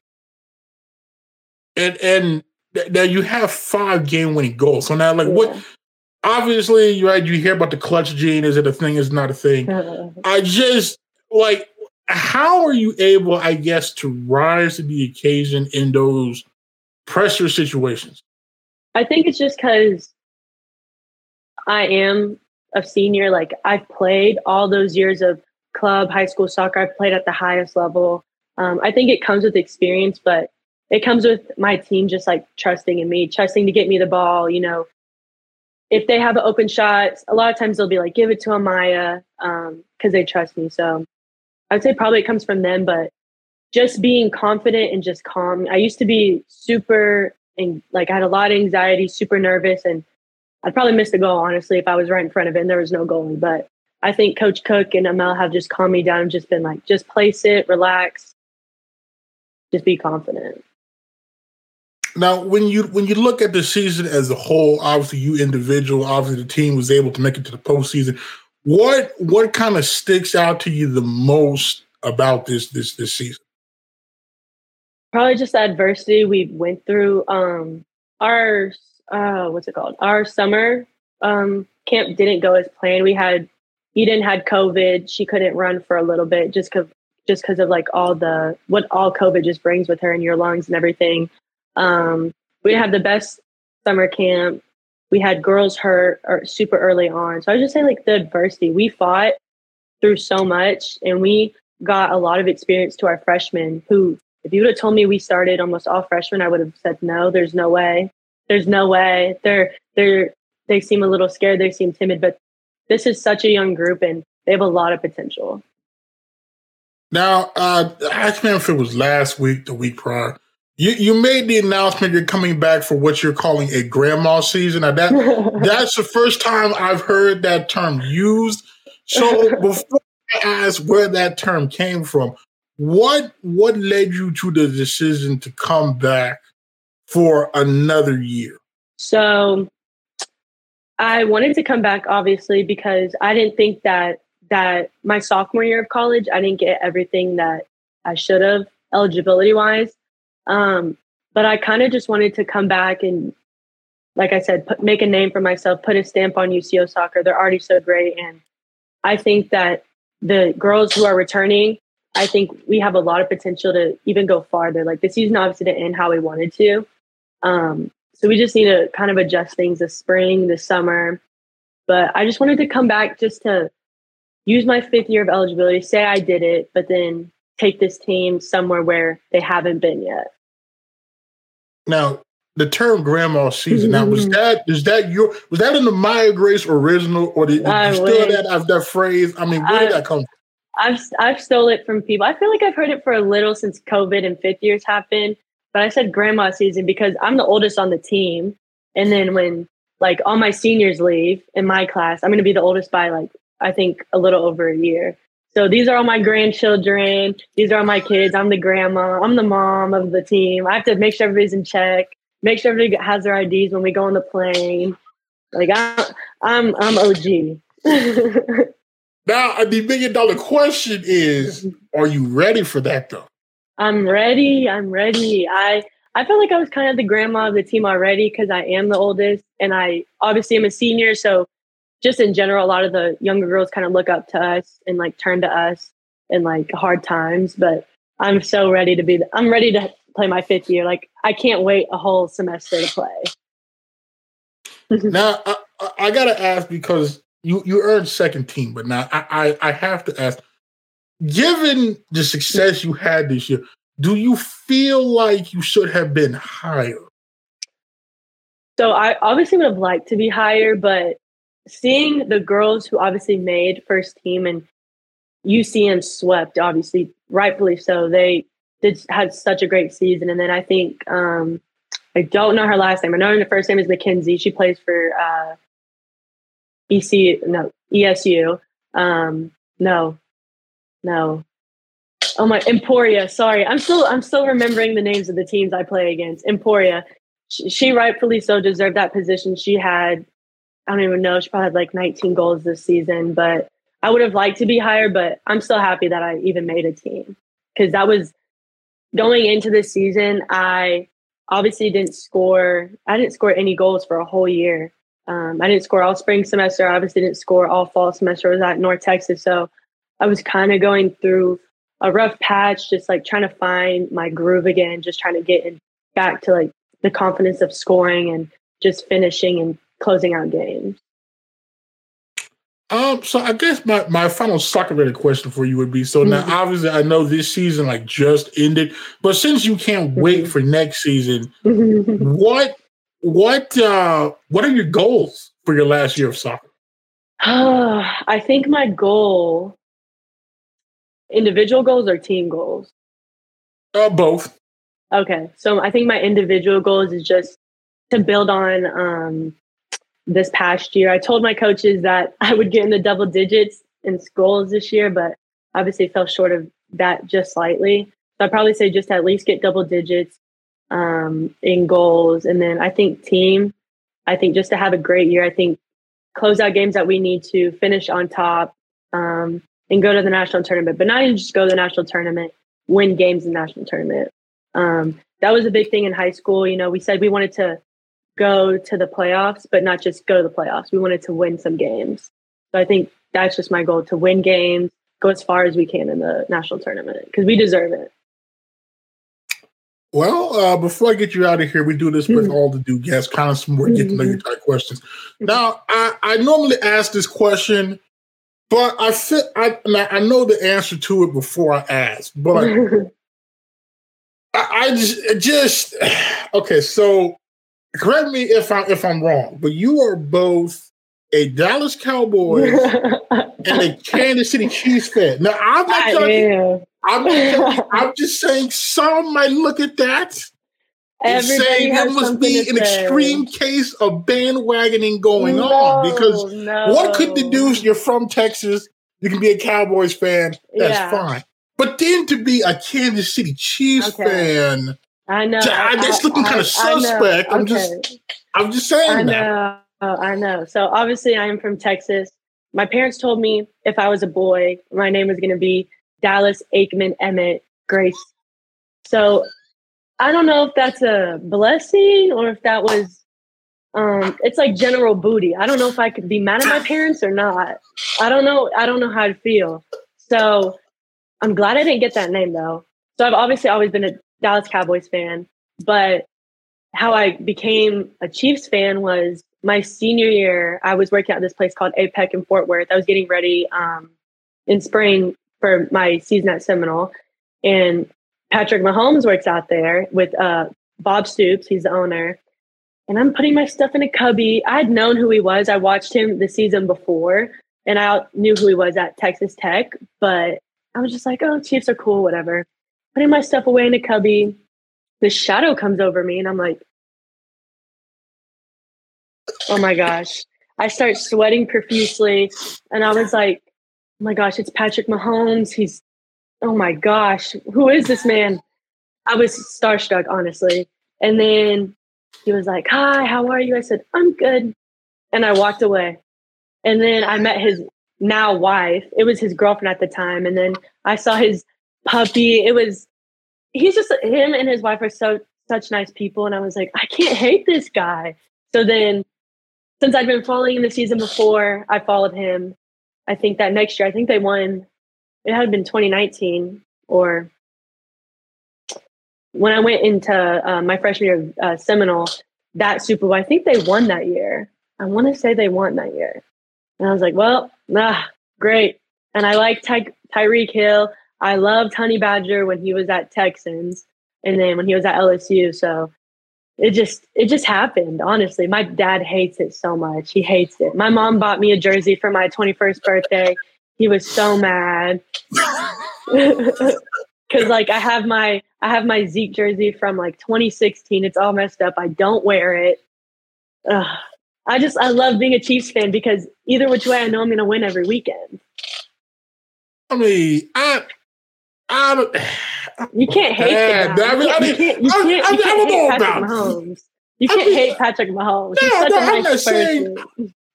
And and now you have five game winning goals. So now, like, yeah. what? Obviously, right? You hear about the clutch gene. Is it a thing? Is it not a thing? I just like how are you able, I guess, to rise to the occasion in those pressure situations? I think it's just because I am a senior. Like I've played all those years of club, high school soccer. I've played at the highest level. Um, I think it comes with experience, but it comes with my team just like trusting in me, trusting to get me the ball. You know, if they have an open shot, a lot of times they'll be like, "Give it to Amaya," because um, they trust me. So I'd say probably it comes from them, but just being confident and just calm. I used to be super and like I had a lot of anxiety, super nervous, and I'd probably miss the goal honestly if I was right in front of it and there was no goalie. But I think Coach Cook and Amel have just calmed me down and just been like, just place it, relax, just be confident. Now, when you when you look at the season as a whole, obviously you individual, obviously the team was able to make it to the postseason. What what kind of sticks out to you the most about this this this season? probably just adversity we went through. Um, our uh, what's it called? Our summer um, camp didn't go as planned. We had Eden had COVID. She couldn't run for a little bit just because just because of like all the what all COVID just brings with her in your lungs and everything. Um, we have the best summer camp. We had girls hurt super early on. So I was just say like the adversity. We fought through so much and we got a lot of experience to our freshmen who if you would have told me we started almost all freshmen, I would have said no, there's no way. There's no way. They're they're they seem a little scared, they seem timid, but this is such a young group and they have a lot of potential. Now, uh I can't if it was last week, the week prior. You you made the announcement you're coming back for what you're calling a grandma season. Now that that's the first time I've heard that term used. So before I ask where that term came from, what what led you to the decision to come back for another year? So I wanted to come back obviously because I didn't think that that my sophomore year of college I didn't get everything that I should have eligibility wise. Um, but I kind of just wanted to come back and, like I said, put, make a name for myself, put a stamp on UCO soccer. They're already so great. And I think that the girls who are returning, I think we have a lot of potential to even go farther. Like the season obviously didn't end how we wanted to. Um, so we just need to kind of adjust things this spring, this summer. But I just wanted to come back just to use my fifth year of eligibility, say I did it, but then take this team somewhere where they haven't been yet. Now, the term grandma season. Now, was mm-hmm. that is that your was that in the Maya Grace original, or did, did you steal that as that phrase? I mean, where did that come from? I've I've stole it from people. I feel like I've heard it for a little since COVID and fifth years happened. But I said grandma season because I'm the oldest on the team, and then when like all my seniors leave in my class, I'm going to be the oldest by like I think a little over a year. So these are all my grandchildren. These are all my kids. I'm the grandma. I'm the mom of the team. I have to make sure everybody's in check. Make sure everybody has their IDs when we go on the plane. Like I'm, I'm, I'm OG. now uh, the million dollar question is: Are you ready for that though? I'm ready. I'm ready. I I felt like I was kind of the grandma of the team already because I am the oldest, and I obviously am a senior. So just in general, a lot of the younger girls kind of look up to us and like turn to us in like hard times. But I'm so ready to be, the, I'm ready to play my fifth year. Like I can't wait a whole semester to play. now I, I, gotta ask because you you earned second team, but now I, I I have to ask, given the success you had this year, do you feel like you should have been higher? So I obviously would have liked to be higher, but seeing the girls who obviously made first team and UCM swept, obviously, rightfully so. They did had such a great season. And then I think um, I don't know her last name. I know her first name is Mackenzie. She plays for uh, ECU, no, ESU. Um, no, no. Oh my Emporia. Sorry, I'm still I'm still remembering the names of the teams I play against. Emporia. She, she rightfully so deserved that position. She had I don't even know. She probably had like 19 goals this season, but I would have liked to be higher, but I'm still happy that I even made a team because that was going into this season. I obviously didn't score. I didn't score any goals for a whole year. Um, I didn't score all spring semester. I obviously didn't score all fall semester. I was at North Texas, so I was kind of going through a rough patch, just like trying to find my groove again, just trying to get back to like the confidence of scoring and just finishing and closing out games. Um, so I guess my, my final soccer related question for you would be so now mm-hmm. obviously I know this season like just ended, but since you can't mm-hmm. wait for next season, what what uh what are your goals for your last year of soccer? I think my goal individual goals or team goals? Uh both. Okay. So I think my individual goals is just to build on um this past year. I told my coaches that I would get in the double digits in schools this year, but obviously fell short of that just slightly. So I'd probably say just at least get double digits um, in goals. And then I think team, I think just to have a great year, I think close out games that we need to finish on top um, and go to the national tournament, but not even just go to the national tournament, win games in the national tournament. Um, that was a big thing in high school. You know, we said we wanted to go to the playoffs, but not just go to the playoffs. We wanted to win some games. So I think that's just my goal to win games, go as far as we can in the national tournament because we deserve it. Well, uh, before I get you out of here, we do this with all the new guests, kind of some more get to know you type questions. Now, I, I normally ask this question, but I fit I I know the answer to it before I ask, but I, I just just okay. So, correct me if I if I'm wrong, but you are both a Dallas Cowboys and a Kansas City Chiefs fan. Now, I'm not judging. I'm, not, I'm just saying some might look at that and Everybody say there must be an say. extreme case of bandwagoning going No, on because no. what could deduce you're from Texas, you can be a Cowboys fan, that's Yeah. fine. But then to be a Kansas City Chiefs Okay. fan, I know. I- that's looking I know. suspect. I'm just I'm just saying I know. Oh, I know. So obviously, I am from Texas. My parents told me if I was a boy, my name was going to be Dallas Aikman Emmitt Grace. So I don't know if that's a blessing or if that was. Um, it's like general booty. I don't know if I could be mad at my parents or not. I don't know. I don't know how to feel. So I'm glad I didn't get that name though. So I've obviously always been a Dallas Cowboys fan, but how I became a Chiefs fan was my senior year. I was working at this place called APEC in Fort Worth. I was getting ready um, in spring for my season at Seminole, and Patrick Mahomes works out there with uh, Bobby Stroupe. He's the owner, and I'm putting my stuff in a cubby. I had known who he was. I watched him the season before, and I knew who he was at Texas Tech. But I was just like, "Oh, Chiefs are cool, whatever." Putting my stuff away in a cubby. The shadow comes over me, and I'm like, "Oh my gosh!" I start sweating profusely, and I was like, "Oh my gosh, it's Patrick Mahomes. He's, oh my gosh, who is this man?" I was starstruck, honestly. And then he was like, Hi, how are you? I said, I'm good. And I walked away. And then I met his now wife. It was his girlfriend at the time. And then I saw his puppy. It was, he's just, him and his wife are so, such nice people. And I was like, I can't hate this guy. So then, since I'd been following him the season before, I followed him. I think that next year, I think they won, it had been 2019 or when I went into uh, my freshman year of uh, Seminole, that Super Bowl, I think they won that year. I want to say they won that year. And I was like, well, ah, great. And I like Ty- Tyreek Hill. I loved Honey Badger when he was at Texans and then when he was at LSU. So it just it just happened, honestly. My dad hates it so much. He hates it. My mom bought me a jersey for my 21st birthday. He was so mad. Cause like I have my I have my Zeke jersey from like 2016. It's all messed up. I don't wear it. Ugh. I just I love being a Chiefs fan because either which way I know I'm gonna win every weekend. I mean, I I don't You can't hate Yeah. I mean, I You mean, can't, you I- can't, you I- can't, I don't hate Patrick Mahomes. You can't mean- hate Patrick Mahomes. He's No, such no, a I'm nice not saying-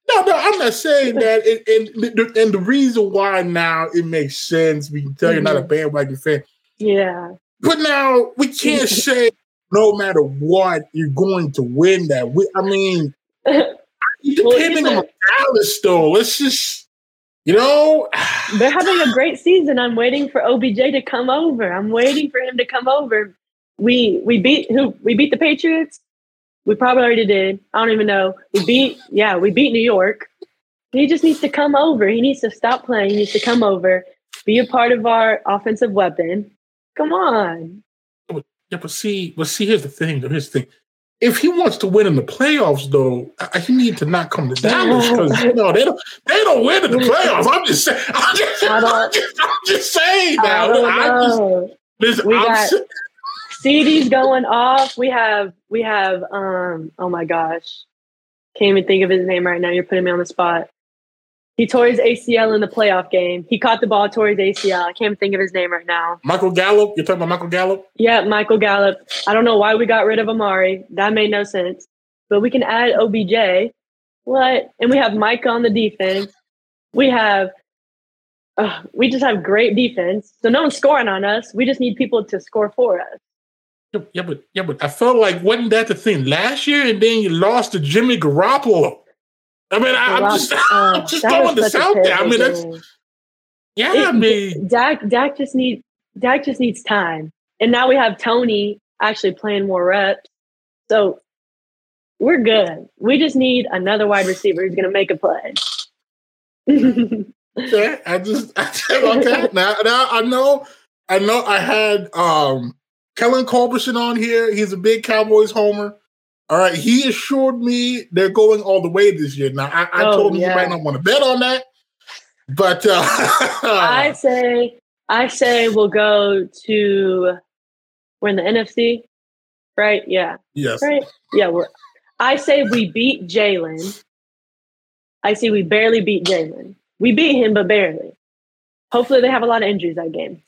No, no, I'm not saying that. And, and, the- and the reason why now it makes sense, we can tell you're not a Mm-hmm. bandwagon fan. Yeah. But now we can't say no matter what, you're going to win that. We, I mean, depending Well, on Dallas, though, it's just, you know, They're having a great season. I'm waiting for OBJ to come over. I'm waiting for him to come over. We we beat who? We beat the Patriots. We probably already did. I don't even know. We beat yeah, we beat New York. He just needs to come over. He needs to stop playing. He needs to come over, be a part of our offensive weapon. Come on. yeah, but see, but see, here's the thing, though. Here's the thing. If he wants to win in the playoffs, though, I- he need to not come to Dallas because you know they don't they don't win in the playoffs. I'm just saying. I'm just, I I'm just, I'm just saying I now. I just, We I'm got- CeeDee's going off. We have we have um oh my gosh. Can't even think of his name right now. You're putting me on the spot. He tore his ACL in the playoff game. He caught the ball, tore his ACL. I can't think of his name right now. Michael Gallup. You're talking about Michael Gallup. Yeah, Michael Gallup. I don't know why we got rid of Amari. That made no sense. But we can add OBJ. What? And we have Micah on the defense. We have uh, we just have great defense. So no one's scoring on us. We just need people to score for us. Yeah, but yeah, but I felt like wasn't that the thing last year, and then you lost to Jimmy Garoppolo. I mean, I, am just, I'm just throwing this out there. I mean, that's yeah. It, I mean, Dak, Dak just needs Dak just needs time, and now we have Tony actually playing more reps, so we're good. We just need another wide receiver who's going to make a play. okay, I just okay now. Now I know, I know. I had um Kellen Culberson on here. He's a big Cowboys homer. All right, he assured me they're going all the way this year. Now I, I oh, told him yeah. he might not want to bet on that, but uh, I say I say we'll go to we're in the NFC, right? Yeah. Yes. Right. Yeah. We're. I say we beat Jalen. I see we barely beat Jalen. We beat him, but barely. Hopefully, they have a lot of injuries that game.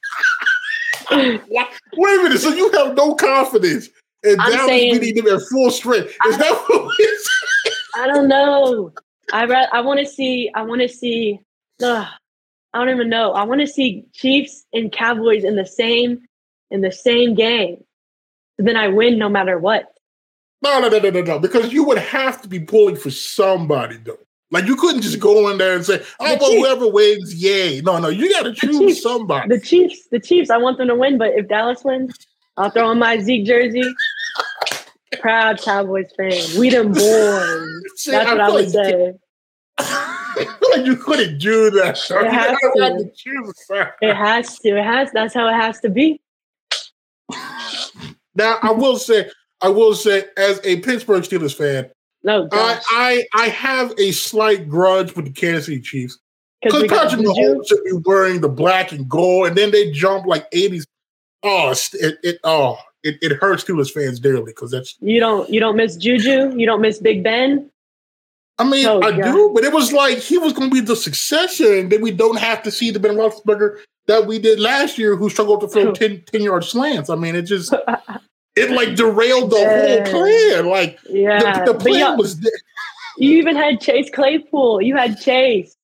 Wait a minute. So you have no confidence in I'm Dallas saying, beating them at full strength? Is I, that what I don't know. I re- I want to see. I want to see. Ugh, I don't even know. I want to see Chiefs and Cowboys in the same in the same game. then I win no matter what. No, no, no, no, no, no. Because you would have to be pulling for somebody, though. Like you couldn't just mm. go in there and say, "Oh, well, whoever wins, yay!" No, no, you got to choose Chiefs, somebody. The Chiefs, the Chiefs. I want them to win, but if Dallas wins, I'll throw on my Zeke jersey. Proud Cowboys fan. We them boys. See, That's I what I would like say. like you couldn't do that. It has to. to it has to. It has. That's how it has to be. Now I will say, I will say, as a Pittsburgh Steelers fan, no, I, I I have a slight grudge with the Kansas City Chiefs because Patrick Mahomes should be wearing the black and gold, and then they jump like eighties. Oh, it, it oh it, it hurts Steelers fans dearly because that's you don't you don't miss Juju, you don't miss Big Ben. I mean, oh, I God. do, but it was like he was going to be the successor, and then we don't have to see the Ben Roethlisberger that we did last year, who struggled to throw 10, 10 yard slants. I mean, it just it like derailed the yeah. whole plan. Like, yeah, the, the plan was. You even had Chase Claypool. You had Chase.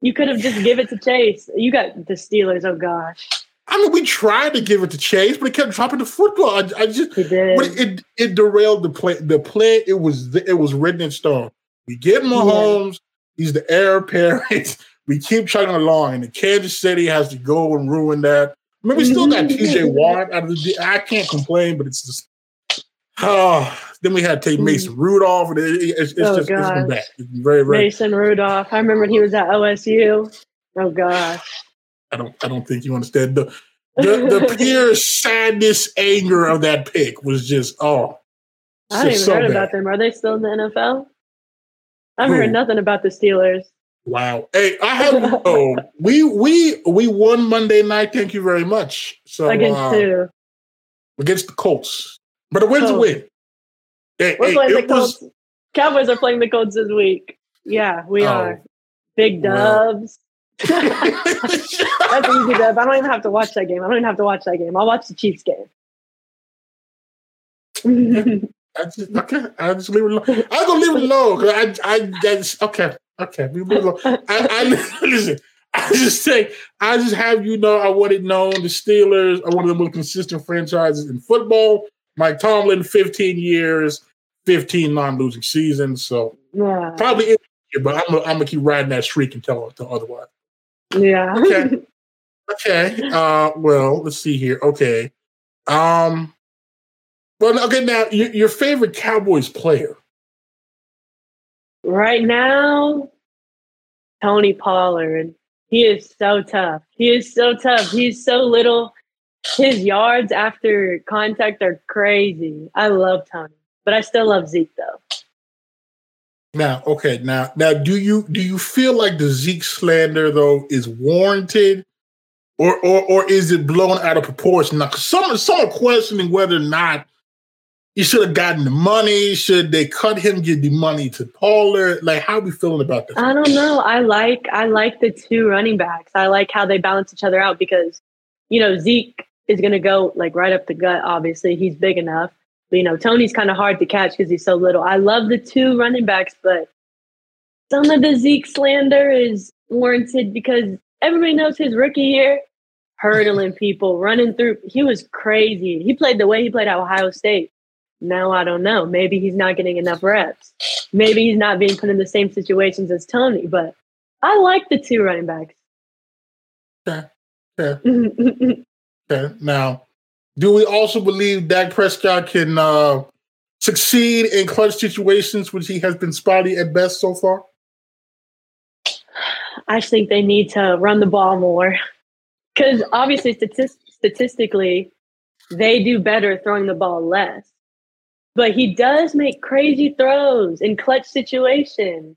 You could have just give it to Chase. You got the Steelers. Oh gosh. I mean, we tried to give it to Chase, but he kept dropping the football. I, I just. It, it, it derailed the play. The play it was it was written in stone. We get Mahomes. Yeah. He's the heir apparent. We keep chugging along, and the Kansas City has to go and ruin that. I mean, we still got TJ Watt out of the. I can't complain, but it's just. Oh, then we had to take Mason mm. Rudolph, and it, it's, it's oh, just it's been bad. It's very, very. Mason Rudolph. I remember when he was at OSU. Oh gosh. I don't. I don't think you understand the the, the pure sadness, anger of that pick was just oh. I haven't even so heard bad. about them. Are they still in the NFL? I haven't heard nothing about the Steelers. Wow. Hey, I have oh, we we we won Monday night. Thank you very much. So against uh, who? Against the Colts. But a win's a win. Hey, We're hey, playing the Colts. Was... Cowboys are playing the Colts this week. Yeah, we oh, are. Big dubs. That's easy dub. I don't even have to watch that game. I don't even have to watch that game. I'll watch the Chiefs game. I just okay. I just leave it alone. I'm gonna leave it alone because I I that's okay. Okay, we move on. I, I listen. I just say I just have you know I want it known the Steelers are one of the most consistent franchises in football. Mike Tomlin, 15 years, 15 non-losing seasons. So yeah. probably but I'm gonna, I'm gonna keep riding that streak until, until otherwise. Yeah. Okay. okay. Uh, well, let's see here. Okay. Um. Well, okay. Now, your, your favorite Cowboys player. Right now, Tony Pollard. He is so tough. He is so tough. He's so little. His yards after contact are crazy. I love Tony, but I still love Zeke though. Now, okay, now, now, do you do you feel like the Zeke slander though is warranted, or or or is it blown out of proportion? Now, some some are questioning whether or not he should have gotten the money. Should they cut him, give the money to Pollard? Like, how are we feeling about this? I don't know. I like I like the two running backs. I like how they balance each other out because, you know, Zeke is going to go like right up the gut. Obviously, he's big enough. You know, Tony's kind of hard to catch because he's so little. I love the two running backs, but some of the Zeke slander is warranted because everybody knows his rookie year. hurdling people, running through. He was crazy. He played the way he played at Ohio State. Now I don't know. Maybe he's not getting enough reps. Maybe he's not being put in the same situations as Tony. But I like the two running backs. Okay. Okay. okay. Now, do we also believe Dak Prescott can uh, succeed in clutch situations, which he has been spotty at best so far? I think they need to run the ball more because obviously, statist- statistically, they do better throwing the ball less. But he does make crazy throws in clutch situations.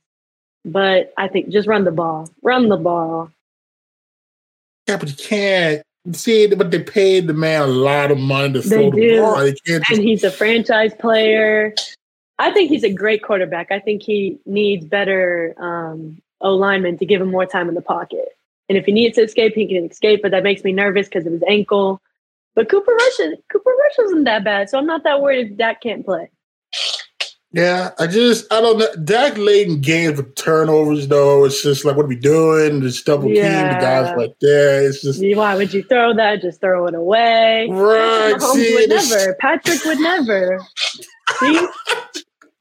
But I think just run the ball, run the ball. Yeah, but you can't see but they paid the man a lot of money to throw the ball. They can't just And he's a franchise player. I think he's a great quarterback. I think he needs better um, O linemen to give him more time in the pocket. And if he needs to escape, he can escape. But that makes me nervous because of his ankle. But Cooper Rush, Cooper Rush isn't that bad, so I'm not that worried if Dak can't play. Yeah, I just I don't know. Dak late in games with turnovers though. It's just like what are we doing? Just double team the guys like there. It's just Why would you throw that? Just throw it away. Right, Mahomes see, would never. Patrick would never. See,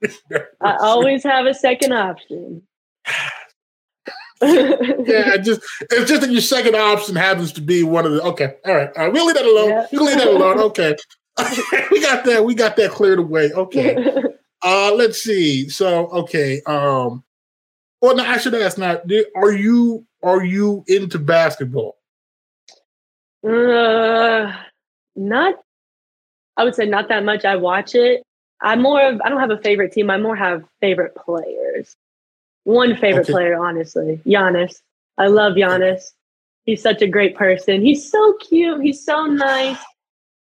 I always have a second option. yeah, it just it's just that your second option happens to be one of the okay. All right, all right. We'll leave that alone. Yeah. We'll leave that alone. Okay. we got that. We got that cleared away. Okay. Uh let's see. So okay. Um well no, I should ask now, are you are you into basketball? Uh, not. I would say not that much. I watch it. I'm more of. I don't have a favorite team. I more have favorite players. One favorite Okay. player, honestly, Giannis. I love Giannis. He's such a great person. He's so cute. He's so nice.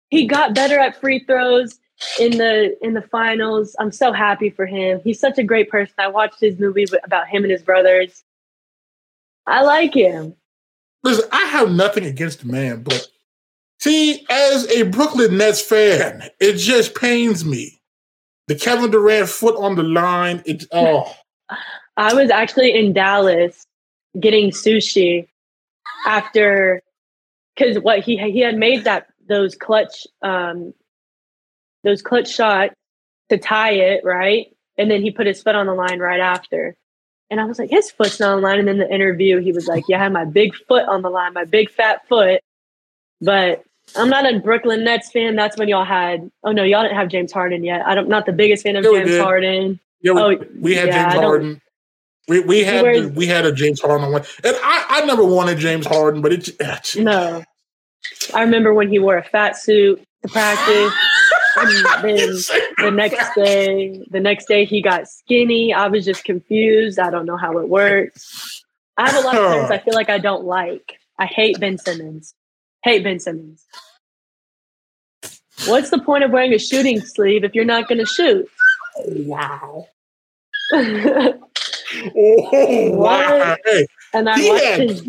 He got better at free throws in the in the finals. I'm so happy for him. He's such a great person. I watched his movie about him and his brothers. I like him. Listen, I have nothing against the man, but see, as a Brooklyn Nets fan, it just pains me. The Kevin Durant foot on the line. It oh I was actually in Dallas getting sushi after because what he he had made that those clutch um those clutch shots to tie it right, and then he put his foot on the line right after. And I was like, his foot's not on the line. And then the interview, he was like, yeah, I had my big foot on the line, my big fat foot. But I'm not a Brooklyn Nets fan. That's when y'all had. Oh no, y'all didn't have James Harden yet. I don't. Not the biggest fan of Yeah, James. Harden. yeah, we, Oh, we had yeah, James Harden. We we had Whereas- we had a James Harden one, and I I never wanted James Harden, but it it's- No. I remember when he wore a fat suit to practice. and then the next day, the next day he got skinny. I was just confused. I don't know how it works. I have a lot of oh. friends I feel like I don't like. I hate Ben Simmons. Hate Ben Simmons. What's the point of wearing a shooting sleeve if you're not going to shoot? wow. Oh wow! What? Hey, and I He watched had- his.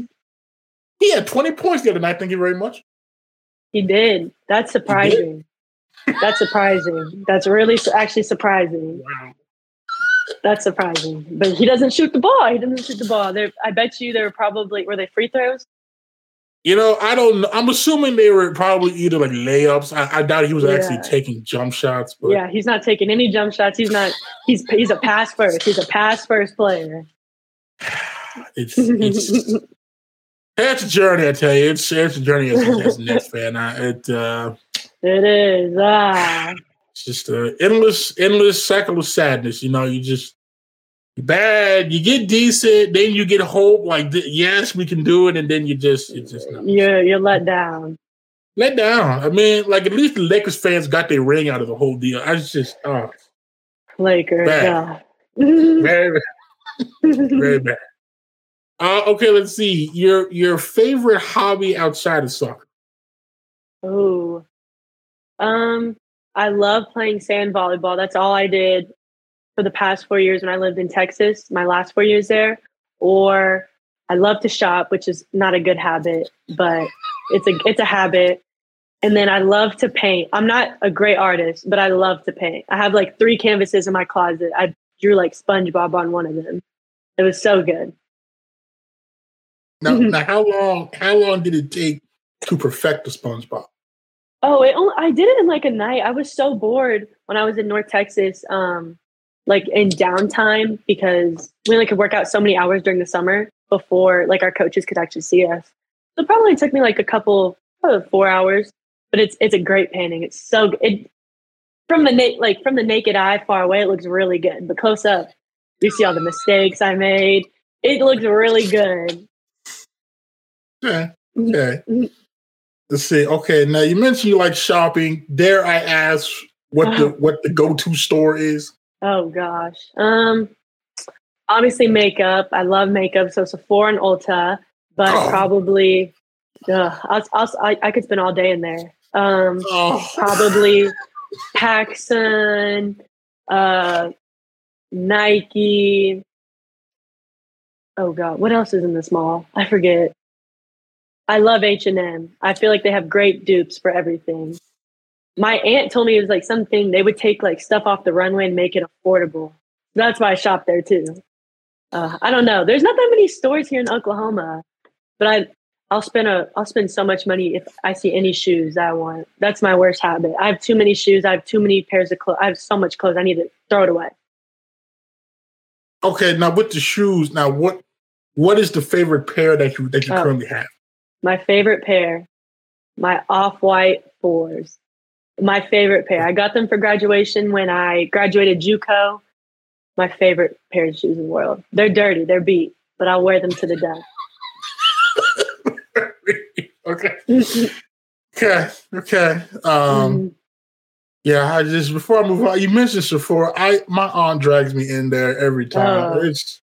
he had twenty points the other night. Thank you very much. He did. That's surprising. That's surprising. That's really actually surprising. Wow. That's surprising. But he doesn't shoot the ball. He doesn't shoot the ball. There, I bet you they were probably were they free throws? You know, I don't. I'm assuming they were probably either like layups. I, I doubt he was actually taking jump shots. But yeah, he's not taking any jump shots. He's not. He's he's a pass first. He's a pass first player. it's it's it's a journey. I tell you, it's it's a journey as, a- as a Nets fan. I, it uh, it is. Ah, it's just uh, endless, endless cycle of sadness. You know, you just bad, you get decent, then you get hope. Like yes, we can do it, and then you just just not. you're you're let down. let down. I mean, like at least the Lakers fans got their ring out of the whole deal. I was just oh, Lakers. Bad. Yeah. very very bad. Uh, okay, let's see your your favorite hobby outside of soccer. Ooh. Um, I love playing sand volleyball. That's all I did for the past four years when I lived in Texas, my last four years there. Or I love to shop, which is not a good habit, but it's a it's a habit. And then I love to paint. I'm not a great artist, but I love to paint. I have like three canvases in my closet. I drew like SpongeBob on one of them. It was so good. Now, now how long how long did it take to perfect the SpongeBob? Oh, it only, I did it in like a night. I was so bored when I was in North Texas, um, like in downtime because we only could work out so many hours during the summer before like our coaches could actually see us. So it probably took me like a couple, of four hours. But it's it's a great painting. It's so it from the na- like from the naked eye far away, it looks really good. But close up, you see all the mistakes I made. It looks really good. Yeah. Okay. Let's see. Okay. Now you mentioned you like shopping. Dare I ask what the what the go to store is? Oh gosh. Um. Obviously, makeup. I love makeup. So Sephora and Ulta, but Oh. probably, ugh, I'll, I'll, I, I could spend all day in there. Um. Oh, probably PacSun, uh, Nike. Oh God, what else is in this mall? I forget. I love H and M. I feel like they have great dupes for everything. My aunt told me it was like something they would take like stuff off the runway and make it affordable. That's why I shop there too. Uh, I don't know. There's not that many stores here in Oklahoma, but I I'll spend a I'll spend so much money if I see any shoes I want. That's my worst habit. I have too many shoes. I have too many pairs of clothes. I have so much clothes. I need to throw it away. okay. Now with the shoes, now what what is the favorite pair that you that you Oh. currently have? My favorite pair, my off-white fours. My favorite pair. I got them for graduation when I graduated JUCO. My favorite pair of shoes in the world. They're dirty. They're beat, but I'll wear them to the death. okay. Okay. Okay. Um. Mhm. Yeah. I just before I move on, you mentioned Sephora. I my aunt drags me in there every time. Oh. it's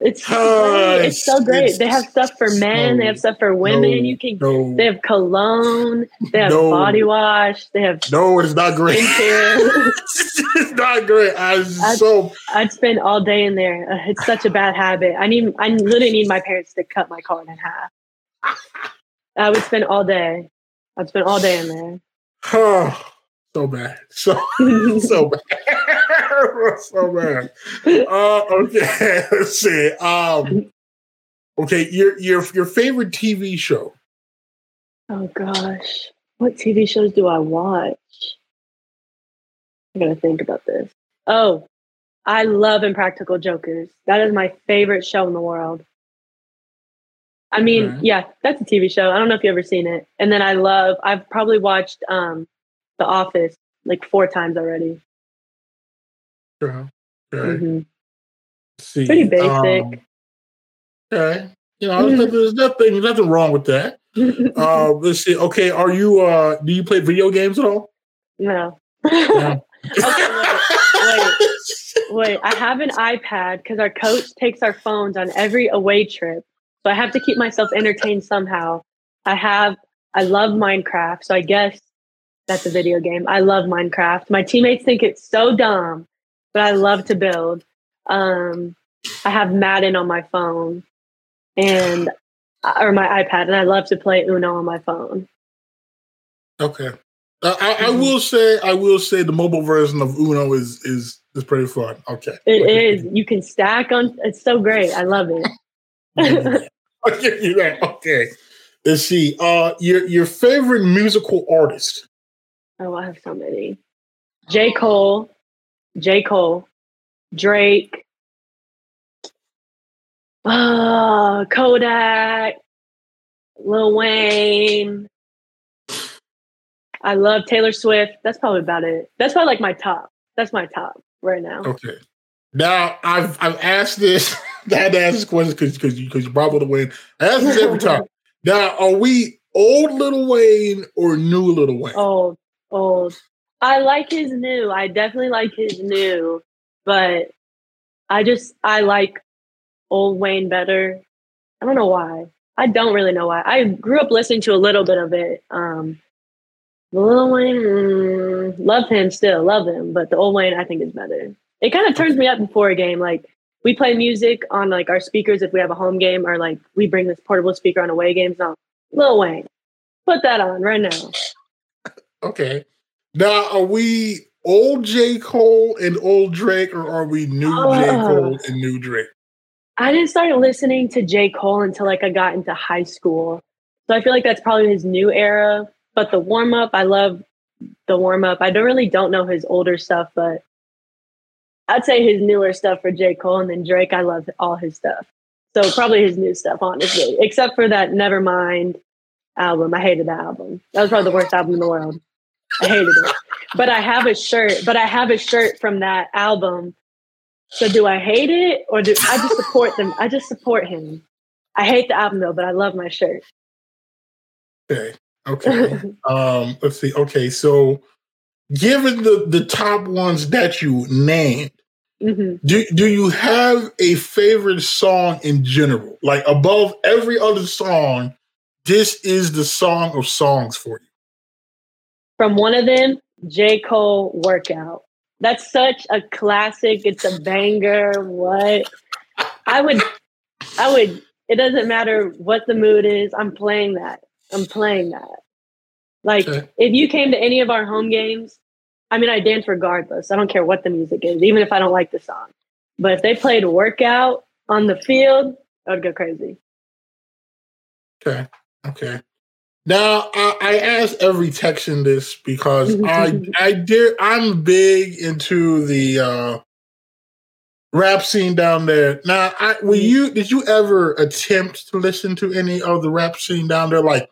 It's Oh, great. It's so great. it's they have stuff for men. they have stuff for women. no, you can. no, They have cologne. They have body wash. They have no, it's not great. it's not great. I was I- so I'd spend all day in there. Uh, It's such a bad habit. I need. I literally need my parents to cut my card in half. I would spend all day. I'd spend all day in there. So bad. So so bad. so bad. Uh, okay, let's see. Um, okay, your your your favorite TV show. Oh gosh, what TV shows do I watch? I gotta think about this. Oh, I love Impractical Jokers. That is my favorite show in the world. I mean, Okay. yeah, that's a TV show. I don't know if you've ever seen it. And then I love. I've probably watched um, The Office like four times already. Okay. Okay. Mhm. See. Pretty basic. Um, okay. You know, there's nothing, there's nothing nothing wrong with that. Uh, let's see. Okay, are you uh do you play video games at all? no. Yeah. wait, Wait, I have an iPad because our coach takes our phones on every away trip. So I have to keep myself entertained somehow. I have, I love Minecraft. So I guess that's a video game. I love Minecraft. My teammates think it's so dumb, but I love to build. Um, I have Madden on my phone and, or my iPad, and I love to play Uno on my phone. Okay. Uh, I, I will say, I will say, the mobile version of Uno is is is pretty fun. Okay, It is. You can stack on, it's so great. I love it. I'll give you that. Okay. Let's see. Uh, your your favorite musical artist. Oh, I have so many. J. Cole, J. Cole, Drake, uh, Kodak, Lil Wayne. I love Taylor Swift. That's probably about it. That's probably like my top. That's my top right now. Okay. Now I've I've asked this. I had to ask this question because because you because you brought Lil Wayne. I ask this every time. Now, are we old Lil Wayne or new Lil Wayne? Old, old. I like his new. I definitely like his new, but I just I like old Wayne better. I don't know why. I don't really know why. I grew up listening to a little bit of it. Um, Lil Wayne, mm, love him still, love him, but the old Wayne I think is better. It kind of turns me up before a game. Like we play music on like our speakers if we have a home game, or like we bring this portable speaker on away games. No, Lil Wayne, put that on right now. Okay. Now, are we old J. Cole and old Drake, or are we new J. Oh. Cole and new Drake? I didn't start listening to J. Cole until like I got into high school. So I feel like that's probably his new era. But the warm up, I love the warm up. I don't really don't know his older stuff, but I'd say his newer stuff for J. Cole and then Drake, I love all his stuff. So probably his new stuff, honestly. Except for that Nevermind album. I hated that album. That was probably the worst album in the world. I hated it. But I have a shirt, but I have a shirt from that album. So do I hate it or do I just support them? I just support him. I hate the album though, but I love my shirt. Okay. Okay. um, let's see. Okay, so given the the top ones that you named, hmm do do you have a favorite song in general? Like above every other song, this is the song of songs for you. From one of them, J. Cole workout. That's such a classic. It's a banger. What? I would, I would, it doesn't matter what the mood is. I'm playing that. I'm playing that. Like, Okay. if you came to any of our home games, I mean, I dance regardless. I don't care what the music is, even if I don't like the song. But if they played workout on the field, I would go crazy. Okay. Okay. Now I, I ask every Texan this because I I did I'm big into the uh rap scene down there. Now I were you did you ever attempt to listen to any of the rap scene down there like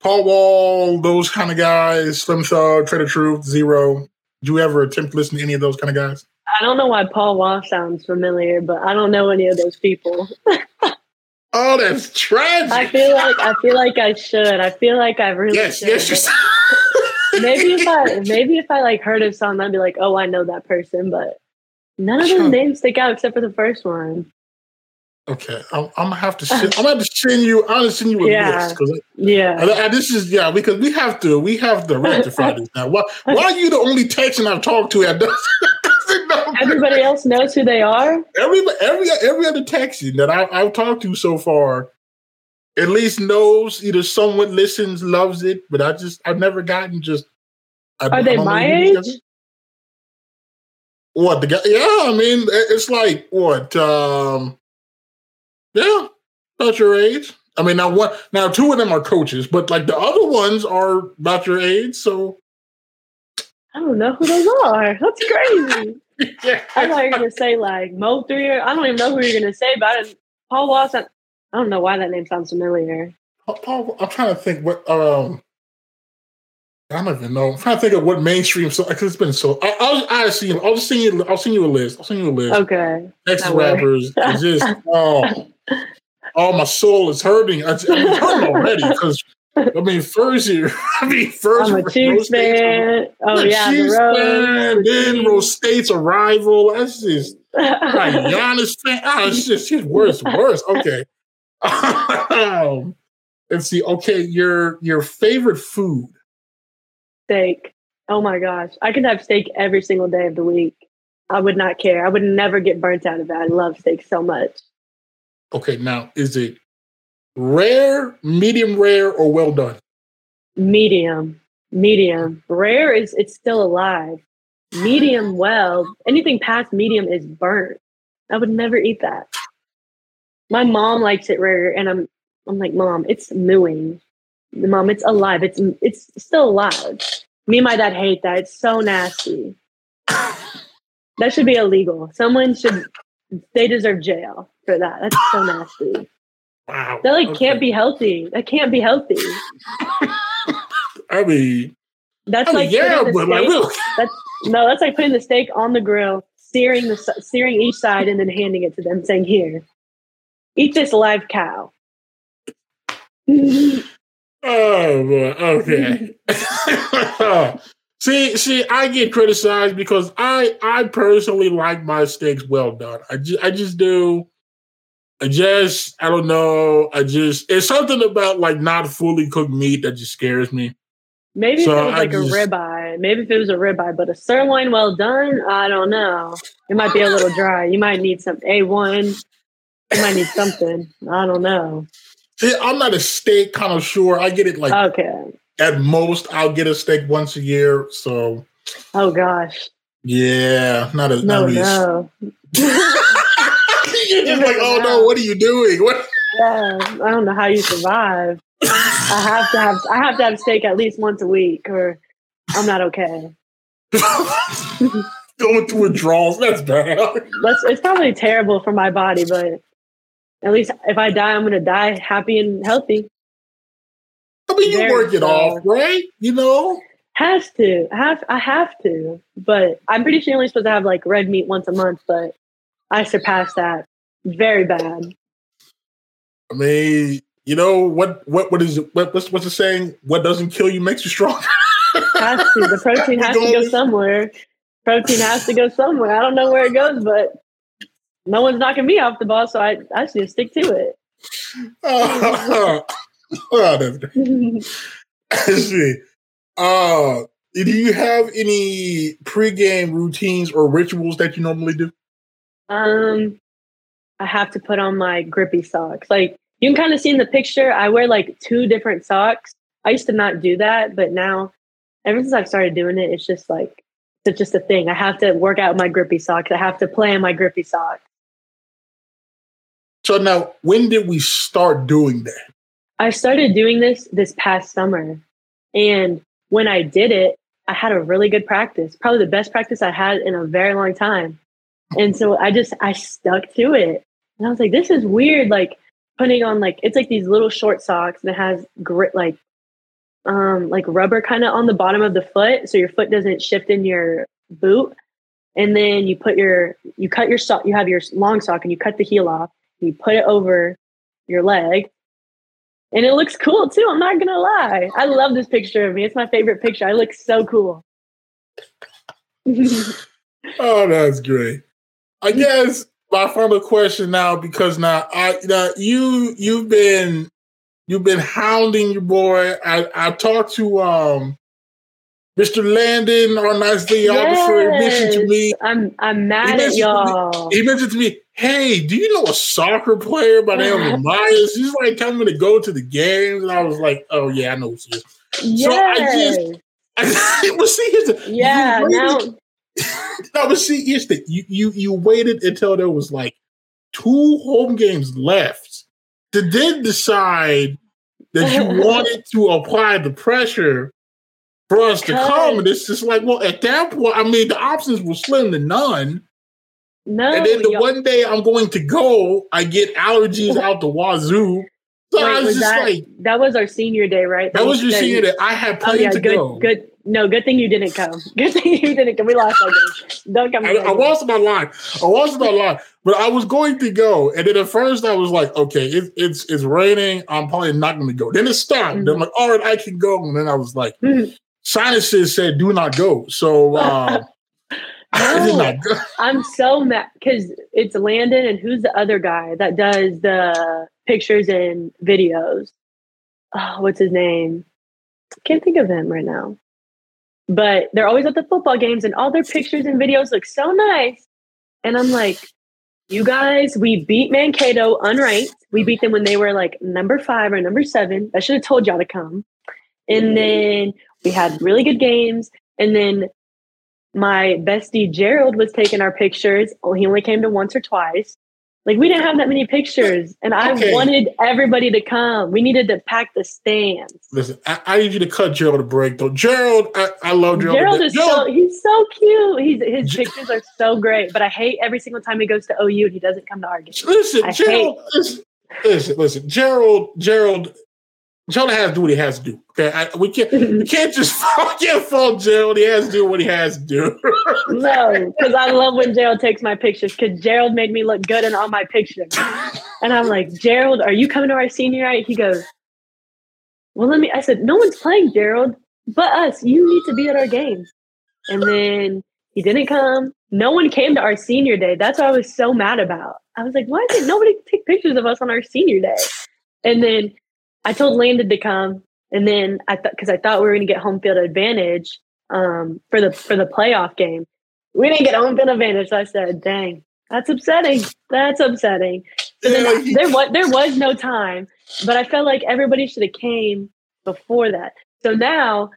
Paul Wall, those kind of guys, Slim Thug, Trae tha Truth, Z-Ro? Did you ever attempt to listen to any of those kind of guys? I don't know why Paul Wall sounds familiar, but I don't know any of those people. Oh, that's tragic. I feel like I feel like I should. I feel like I really yes, should. yes, maybe if I maybe if I like heard a song, I'd be like, oh, I know that person, but none of Sure. names stick out except for the first one. Okay, I'm, I'm gonna have to. Send, I'm gonna have to send you. I'm gonna send you a Yeah. list because Yeah. this is yeah because we have to we have to rectify this now. Why why are you the only Texan I've talked to that doesn't, doesn't know? Everybody else knows who they are. Every every every other Texan that I, I've talked to so far, at least knows either someone listens, loves it, but I just I've never gotten just. I, Are I they my age? What the guy? Yeah, I mean it's like what? um Yeah, about your age. I mean now what? Now two of them are coaches, but like the other ones are about your age. So I don't know who those are. That's crazy. yeah, I thought you were gonna say like Mo3 or I don't even know who you're gonna say, but I Paul Wall. I don't know why that name sounds familiar. Paul, I'm trying to think what um I don't even know. I'm trying to think of what mainstream so because it's been so I, I'll I'll see I'll send you I'll send you a list. I'll send you a list. Okay. Texas rappers just oh oh my soul is hurting. I, I'm hurting already because I mean first year I mean 1st I'm a Chiefs fan. Oh yeah, Chiefs fan, then Rose State's arrival. That's just like Giannis fan. Oh, it's just it's worse, worse. Okay. um, let's see. Okay, your your favorite food. steak. Oh my gosh. I could have steak every single day of the week. I would not care. I would never get burnt out of it. I love steak so much. Okay, now is it rare, medium rare, or well done? Medium. Medium. Rare is it's still alive. Medium well. Anything past medium is burnt. I would never eat that. My mom likes it rare and I'm I'm like, Mom, it's mooing. Mom, it's alive. It's it's still alive. Me and my dad hate that. It's so nasty. That should be illegal. Someone should they deserve jail for that. That's so nasty. Wow, That like okay. can't be healthy. That can't be healthy. I mean, That's I mean, like yeah, but like, look, that's no, that's like putting the steak on the grill, searing the searing each side, and then handing it to them, saying, "Here, eat this live cow." oh boy, okay. see, see, I get criticized because I, I personally like my steaks well done. I just, I just do. I just, I don't know. I just, it's something about like not fully cooked meat that just scares me. Maybe So if it was I like just- a ribeye. Maybe if it was a ribeye, but a sirloin well done, I don't know. It might be a little dry. You might need some A one. You might need something. I don't know. See, I'm not a steak kind of sure. I get it like Okay. at most. I'll get a steak once a year. So Oh gosh. yeah, not a No, not really- no. You're just like, oh no, what are you doing? What? Yeah, I don't know how you survive. I have to have I have to have steak at least once a week, or I'm not okay. Going through withdrawals, that's bad. That's it's probably terrible for my body, but at least if I die, I'm gonna die happy and healthy. I mean, you work it so. off, right? You know. Has to have I have to, but I'm pretty sure you're only supposed to have like red meat once a month, but I surpassed that very bad. I mean, you know what? What? What is? What, what's what's the saying? What doesn't kill you makes you stronger. Has to. The protein has to go somewhere. Protein has to go somewhere. I don't know where it goes, but no one's knocking me off the ball, so I I just need to stick to it. oh. Uh, do you have any pregame routines or rituals that you normally do? Um, I have to put on my grippy socks. Like you can kind of see in the picture, I wear like two different socks. I used to not do that, but now, ever since I've started doing it, it's just like it's just a thing. I have to work out my grippy socks. I have to play in my grippy socks. So now, when did we start doing that? I started doing this this past summer, and when I did it, I had a really good practice, probably the best practice I had in a very long time. And so I just I stuck to it, and I was like, this is weird. Like putting on like it's like these little short socks, and it has grit like um like rubber kind of on the bottom of the foot, so your foot doesn't shift in your boot. And then you put your you cut your sock. You have your long sock, and you cut the heel off. And you put it over your leg, and it looks cool too. I'm not gonna lie. I love this picture of me. It's my favorite picture. I look so cool. Oh, that's great. I guess my final question now, because now I now you you've been you've been hounding your boy. I I talked to um Mr. Landon, our nice videographer, he mentioned to me. I'm I'm mad at y'all. me he mentioned to me, hey, do you know a soccer player by the name of Myers? He's like telling me to go to the games. And I was like, oh yeah, I know who she is. So I Yes. just well, see, here's the, yeah. Now no, but see, here's the you, you you waited until there was like two home games left to then decide that you wanted to apply the pressure for us to come. And it's just like, well, at that point, I mean, the options were slim to none. no. and then the y'all- one day I'm going to go, I get allergies out the wazoo. So I Wait, was, was just that like, that was our senior day, right? that was your senior day. I had Oh planned yeah, to good, go. good. No, good thing you didn't come. Good thing you didn't come. We lost that game. Don't come. I, I lost my line. I lost my line, but I was going to go, and then at first I was like, "Okay, it, it's it's raining. I'm probably not going to go." Then it stopped. Then I'm like, "All right, I can go." And then I was like, Mhm. "Sinuses said do not go," so uh, I did No. not go. I'm so mad because it's Landon and who's the other guy that does the pictures and videos? Oh, what's his name? Can't think of him right now. But they're always at the football games and all their pictures and videos look so nice. And I'm like, you guys, we beat Mankato unranked. We beat them when they were like number five or number seven. I should have told y'all to come. And then we had really good games. And then my bestie Gerald was taking our pictures. He only came to once or twice. Like we didn't have that many pictures, and I Okay. wanted everybody to come. We needed to pack the stands. Listen, I, I need you to cut Gerald a break, though. Gerald, I, I love Gerald. Gerald is so he's so cute. He's his Ge- pictures are so great, but I hate every single time he goes to OU and he doesn't come to our games. Listen, I Gerald. Listen, listen, listen. Gerald, Gerald, Gerald has to do what he has to do. Okay, I, we can't, we can't just we can't fault Gerald. He has to do what he has to do. No, because I love when Gerald takes my pictures because Gerald made me look good in all my pictures. And I'm like, Gerald, are you coming to our senior night? He goes, Well, let me. I said, No one's playing, Gerald, but us. You need to be at our game. And then he didn't come. No one came to our senior day. That's what I was so mad about. I was like, Why didn't nobody take pictures of us on our senior day? And then I told Landon to come. And then I thought, because I thought we were going to get home field advantage um, for the for the playoff game. We didn't get home field advantage. So I said, "Dang, that's upsetting. That's upsetting." So then he- there was there was no time, but I felt like everybody should have came before that. So now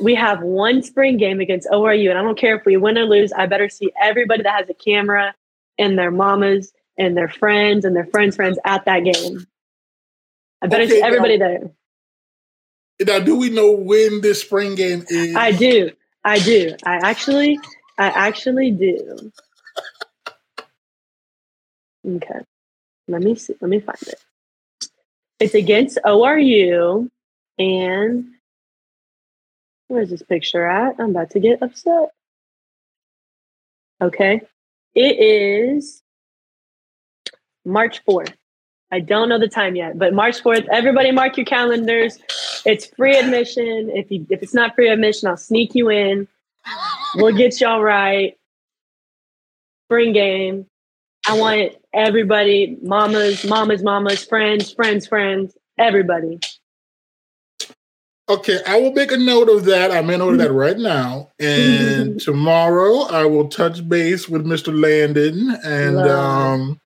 we have one spring game against ORU, and I don't care if we win or lose. I better see everybody that has a camera and their mamas and their friends and their friends' friends at that game. I better Okay, see everybody now- there. Now, do we know when this spring game is? I do. I do. I actually, I actually do. Okay. Let me see. Let me find it. It's against ORU and where's this picture at? I'm about to get upset. Okay. It is March 4th. I don't know the time yet, but March 4th, everybody mark your calendars. It's free admission. If you if it's not free admission, I'll sneak you in. We'll get y'all right. Spring game. I want everybody, mamas, mamas, mamas, friends, friends, friends, everybody. Okay, I will make a note of that. I'm in order that right now. And tomorrow I will touch base with Mr. Landon and Love. um,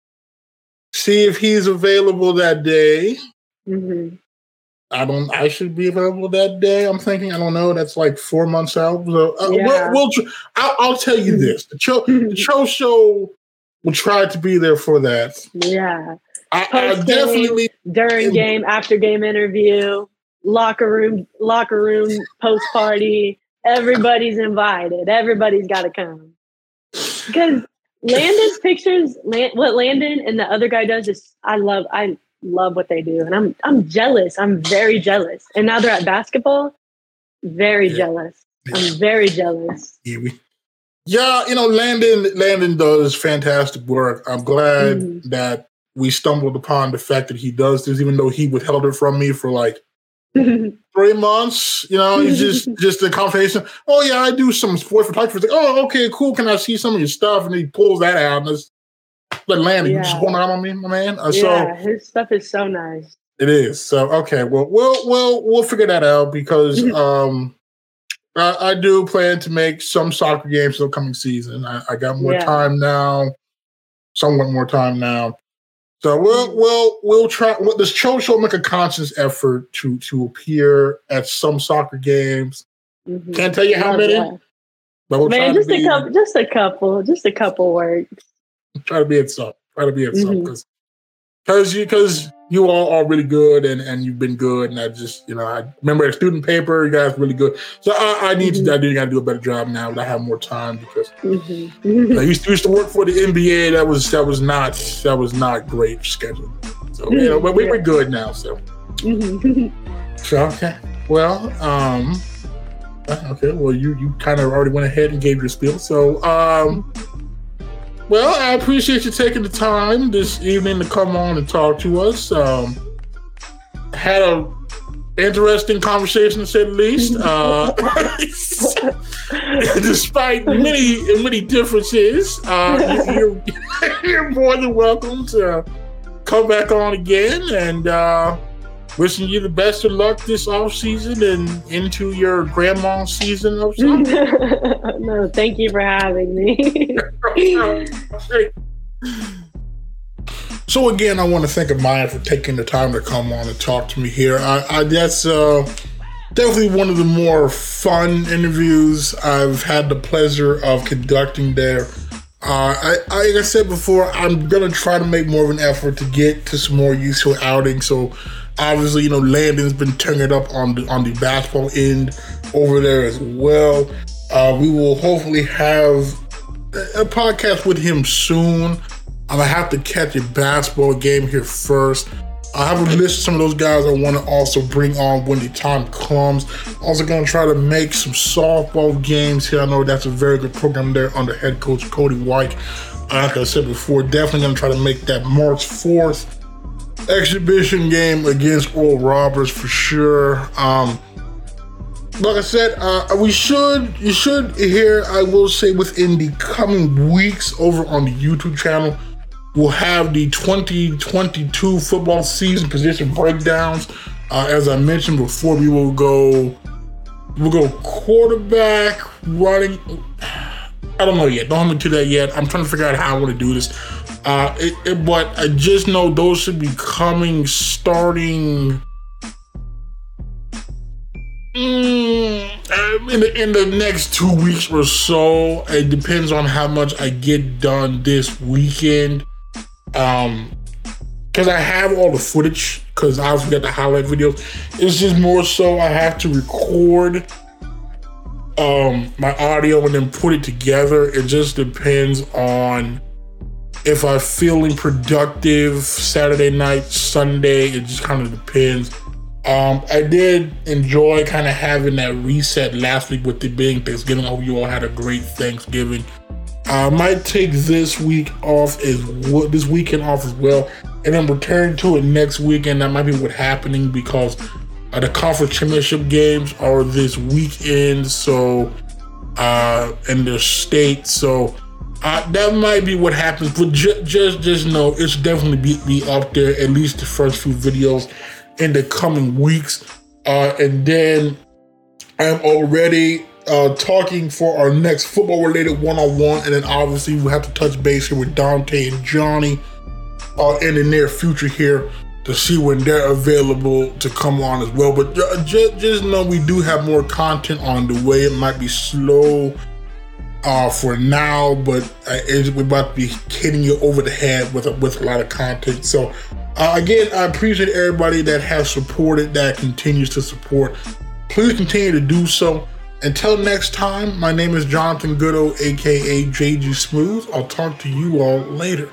see if he's available that day. hmm I don't. I should be available that day. I'm thinking. I don't know. That's like four months out. So uh, Yeah. we'll. we'll tr- I'll, I'll tell you this: the show, the Cho Show will try to be there for that. Yeah. I, I definitely. During game, after game interview, locker room, locker room, post party. Everybody's invited. Everybody's got to come. Because Landon's pictures, Lan- what Landon and the other guy does is, I love, I love what they do, and I'm, I'm jealous. I'm very jealous. And now they're at basketball. Very Yeah. jealous. I'm very jealous. Yeah, we, yeah, you know, Landon. Landon does fantastic work. I'm glad Mhm. that we stumbled upon the fact that he does this, even though he withheld it from me for like three months. You know, it's just just a conversation. Oh yeah, I do some sports photography. It's like, oh, okay, cool. Can I see some of your stuff? And he pulls that out and it's like, Landon, you just Yeah. going out on me, my man. Uh, yeah, So his stuff is so nice. it is. So okay, well, we'll we'll we'll figure that out because um. I, I do plan to make some soccer games the coming season. I, I got more Yeah. time now, somewhat more time now. So we'll Mm-hmm. we'll we'll try. Well, this show shall make a conscious effort to to appear at some soccer games. Mhm. Can't tell you how many, that. but we'll Man, just a couple, just a couple, just a couple words. try to be at some. Try to be at some Mhm. because because you because you all are really good and and you've been good and I just you know I remember a student paper you guys really good. So I, I need Mhm. to I do got to do a better job now that I have more time because Mhm. I used to, used to work for the NBA. That was that was not that was not great schedule. So you know, but we, we're good now. So Mhm. so okay. Well, um, uh, okay. Well, you you kind of already went ahead and gave your spiel. So um, well, I appreciate you taking the time this evening to come on and talk to us. Um, had a interesting conversation to say the least. Uh, despite many many differences, uh, you- you're, you're more than welcome to come back on again and uh, wishing you the best of luck this off season and into your grandma season of soccer. no, thank you for having me. So again, I want to thank Amaya for taking the time to come on and talk to me here. I, I that's uh, definitely one of the more fun interviews I've had the pleasure of conducting there. Uh, I, I, like I said before, I'm gonna try to make more of an effort to get to some more useful outings. So obviously, you know, Landon's been turning it up on the on the basketball end over there as well. Uh, we will hopefully have a podcast with him soon. I'm gonna have to catch a basketball game here first. I have a list of some of those guys I want to also bring on when the time comes. Also gonna try to make some softball games here. I know that's a very good program there under head coach Cody White. Like I said before, definitely gonna try to make that March 4th exhibition game against Oral Roberts for sure. Um, like I said, uh, we should you should hear. I will say within the coming weeks over on the YouTube channel, we'll have the 2022 football season position breakdowns. Uh, as I mentioned before, we will go we'll go quarterback, running. I don't know yet. Don't hold me to that yet. I'm trying to figure out how I want to do this. Uh, it, it- but I just know those should be coming starting. Mm, in the in the next two weeks or so, it depends on how much I get done this weekend. Um, because I have all the footage because I obviously got the highlight videos. It's just more so I have to record um my audio and then put it together. It just depends on if I'm feeling productive Saturday night, Sunday. It just kind of depends. Um, I did enjoy kind of having that reset last week with it being Thanksgiving. I hope you all had a great Thanksgiving. I might take this week off as well, this weekend off as well, and then return to it next weekend. That might be what's happening because uh, the conference championship games are this weekend, so uh, in the state. So uh, that might be what happens. But ju- just just know it's definitely be, be up there. At least the first few videos in the coming weeks, uh, and then I'm already uh, talking for our next football related one on one, and then obviously we have to touch base here with Dante and Johnny uh, in the near future here to see when they're available to come on as well. But just, just know we do have more content on the way. It might be slow uh, for now, but uh, we're about to be hitting you over the head with a, with a lot of content. So uh, again, I appreciate everybody that has supported, that continues to support. Please continue to do so. Until next time, my name is Jonathan Goudeau, aka JG Smooth. I'll talk to you all later.